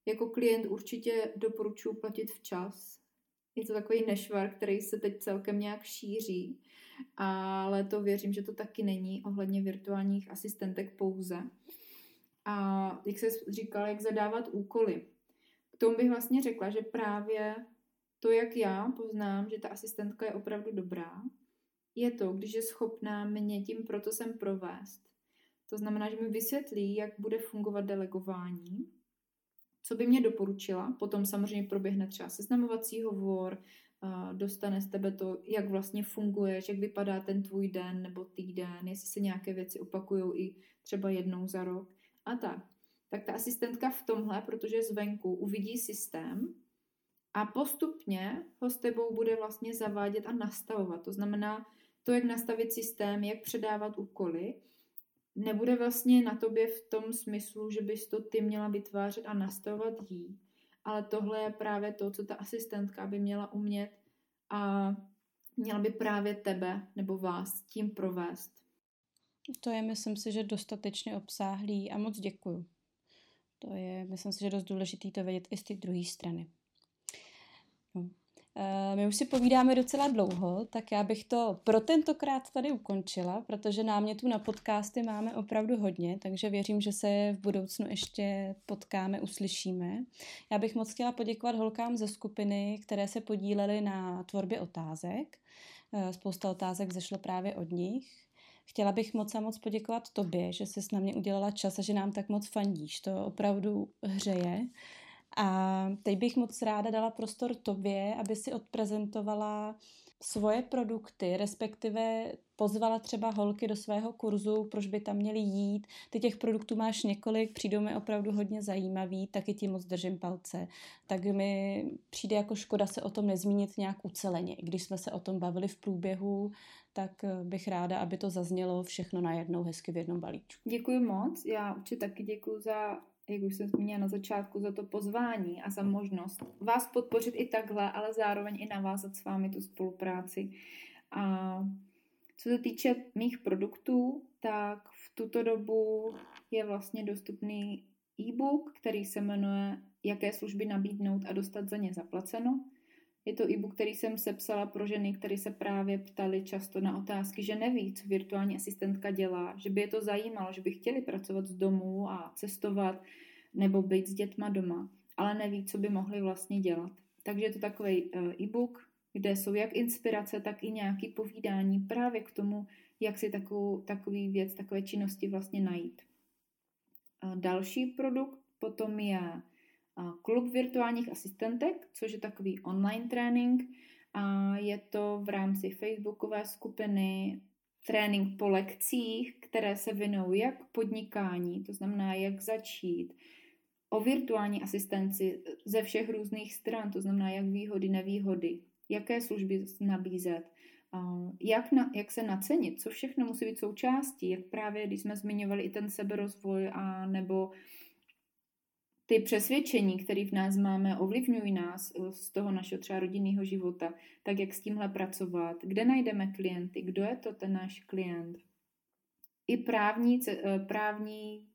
Jako klient určitě doporučuji platit včas. Je to takový nešvar, který se teď celkem nějak šíří, ale to věřím, že to taky není ohledně virtuálních asistentek pouze. A jak se říkal, jak zadávat úkoly. K tomu bych vlastně řekla, že právě to, jak já poznám, že ta asistentka je opravdu dobrá, je to, když je schopná mě tím procesem provést. To znamená, že mi vysvětlí, jak bude fungovat delegování, co by mě doporučila. Potom samozřejmě proběhne třeba seznamovací hovor, dostane z tebe to, jak vlastně funguješ, jak vypadá ten tvůj den nebo týden, jestli se nějaké věci opakují i třeba jednou za rok a tak. Tak ta asistentka v tomhle, protože zvenku uvidí systém a postupně ho s tebou bude vlastně zavádět a nastavovat. To znamená, to, jak nastavit systém, jak předávat úkoly, nebude vlastně na tobě v tom smyslu, že bys to ty měla vytvářet a nastavovat jí. Ale tohle je právě to, co ta asistentka by měla umět a měla by právě tebe nebo vás tím provést. To je, myslím si, že dostatečně obsáhlý a moc děkuju. To je, myslím si, že dost důležitý to vědět i z té druhé strany. No. Eh, my už si povídáme docela dlouho, tak já bych to pro tentokrát tady ukončila, protože námětů na podcasty máme opravdu hodně, takže věřím, že se v budoucnu ještě potkáme, uslyšíme. Já bych moc chtěla poděkovat holkám ze skupiny, které se podílely na tvorbě otázek. Eh, spousta otázek zešlo právě od nich. Chtěla bych moc a moc poděkovat tobě, že jsi na mě udělala čas a že nám tak moc fandíš. To opravdu hřeje. A teď bych moc ráda dala prostor tobě, aby si odprezentovala svoje produkty, respektive pozvala třeba holky do svého kurzu, proč by tam měly jít. Ty těch produktů máš několik, přijdou mi opravdu hodně zajímavý, taky ti moc držím palce. Tak mi přijde jako škoda se o tom nezmínit nějak uceleně. I když jsme se o tom bavili v průběhu, tak bych ráda, aby to zaznělo všechno najednou hezky v jednom balíčku. Děkuji moc, já určitě taky děkuji za jak už jsem zmínila na začátku, za to pozvání a za možnost vás podpořit i takhle, ale zároveň i navázat s vámi tu spolupráci. A co se týče mých produktů, tak v tuto dobu je vlastně dostupný e-book, který se jmenuje Jaké služby nabídnout a dostat za ně zaplaceno. Je to e-book, který jsem sepsala pro ženy, které se právě ptali často na otázky, že neví, co virtuální asistentka dělá, že by je to zajímalo, že by chtěli pracovat z domu a cestovat nebo být s dětma doma, ale neví, co by mohli vlastně dělat. Takže je to takový eh, e-book, kde jsou jak inspirace, tak i nějaké povídání právě k tomu, jak si takovou, takový věc, takové činnosti vlastně najít. A další produkt potom je klub virtuálních asistentek, což je takový online trénink. A je to v rámci facebookové skupiny trénink po lekcích, které se věnují jak podnikání, to znamená jak začít, o virtuální asistenci ze všech různých stran, to znamená jak výhody, nevýhody, jaké služby nabízet, jak, na, jak se nacenit, co všechno musí být součástí, jak právě, když jsme zmiňovali i ten seberozvoj a nebo ty přesvědčení, které v nás máme, ovlivňují nás eh, z toho našeho třeba rodinného života, tak jak s tímhle pracovat, kde najdeme klienty, kdo je to ten náš klient. I právní, eh, právní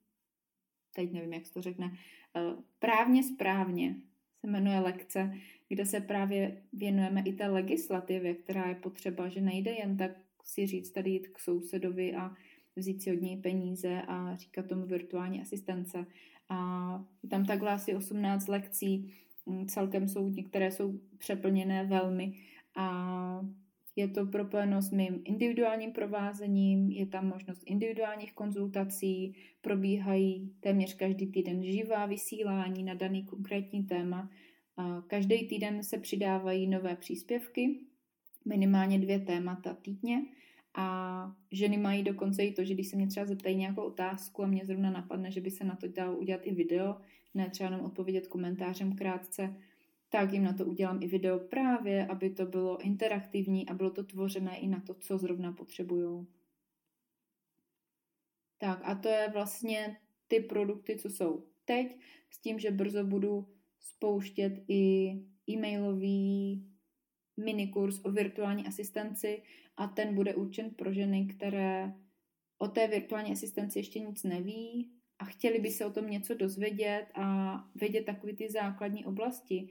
teď nevím, jak se to řekne, eh, právně správně se jmenuje lekce, kde se právě věnujeme i té legislativě, která je potřeba, že nejde jen tak si říct tady jít k sousedovi a vzít si od něj peníze a říkat tomu virtuální asistence, a je tam takhle asi 18 lekcí, mm, celkem jsou některé jsou přeplněné velmi a je to propojeno s mým individuálním provázením, je tam možnost individuálních konzultací, probíhají téměř každý týden živá vysílání na daný konkrétní téma. Každý týden se přidávají nové příspěvky, minimálně dvě témata týdně a ženy mají dokonce i to, že když se mě třeba zeptají nějakou otázku a mě zrovna napadne, že by se na to dalo udělat i video, ne třeba jenom odpovědět komentářem krátce, tak jim na to udělám i video právě, aby to bylo interaktivní a bylo to tvořené i na to, co zrovna potřebují. Tak a to je vlastně ty produkty, co jsou teď, s tím, že brzo budu spouštět i e-mailový minikurs o virtuální asistenci a ten bude určen pro ženy, které o té virtuální asistenci ještě nic neví a chtěli by se o tom něco dozvědět a vědět takové ty základní oblasti,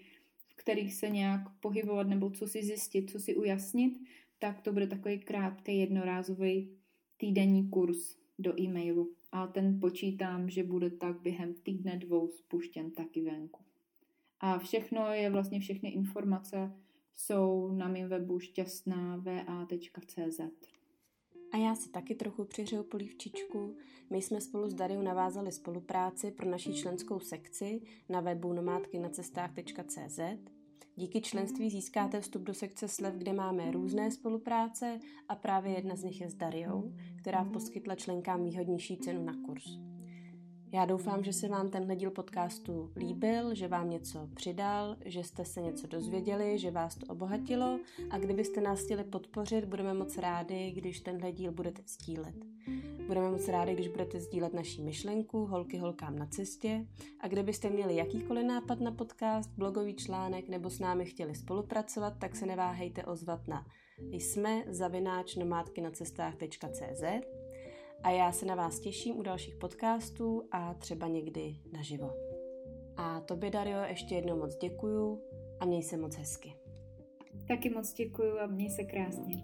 v kterých se nějak pohybovat nebo co si zjistit, co si ujasnit, tak to bude takový krátký jednorázový týdenní kurz do e-mailu. A ten počítám, že bude tak během týdne dvou spuštěn taky venku. A všechno je vlastně všechny informace jsou na mém webu šťastnava.cz. A já si taky trochu přihřeju polívčičku. My jsme spolu s Dariou navázali spolupráci pro naší členskou sekci na webu nomádkynacestách.cz. Díky členství získáte vstup do sekce slev, kde máme různé spolupráce a právě jedna z nich je s Dariou, která poskytla členkám výhodnější cenu na kurz. Já doufám, že se vám tenhle díl podcastu líbil, že vám něco přidal, že jste se něco dozvěděli, že vás to obohatilo. A kdybyste nás chtěli podpořit, budeme moc rádi, když tenhle díl budete sdílet. Budeme moc rádi, když budete sdílet naší myšlenku Holky holkám na cestě. A kdybyste měli jakýkoliv nápad na podcast, blogový článek nebo s námi chtěli spolupracovat, tak se neváhejte ozvat na jsme zavináč nomádky na cestách.cz a já se na vás těším u dalších podcastů a třeba někdy naživo. A tobě, Dario, ještě jednou moc děkuju a měj se moc hezky. Taky moc děkuju a měj se krásně.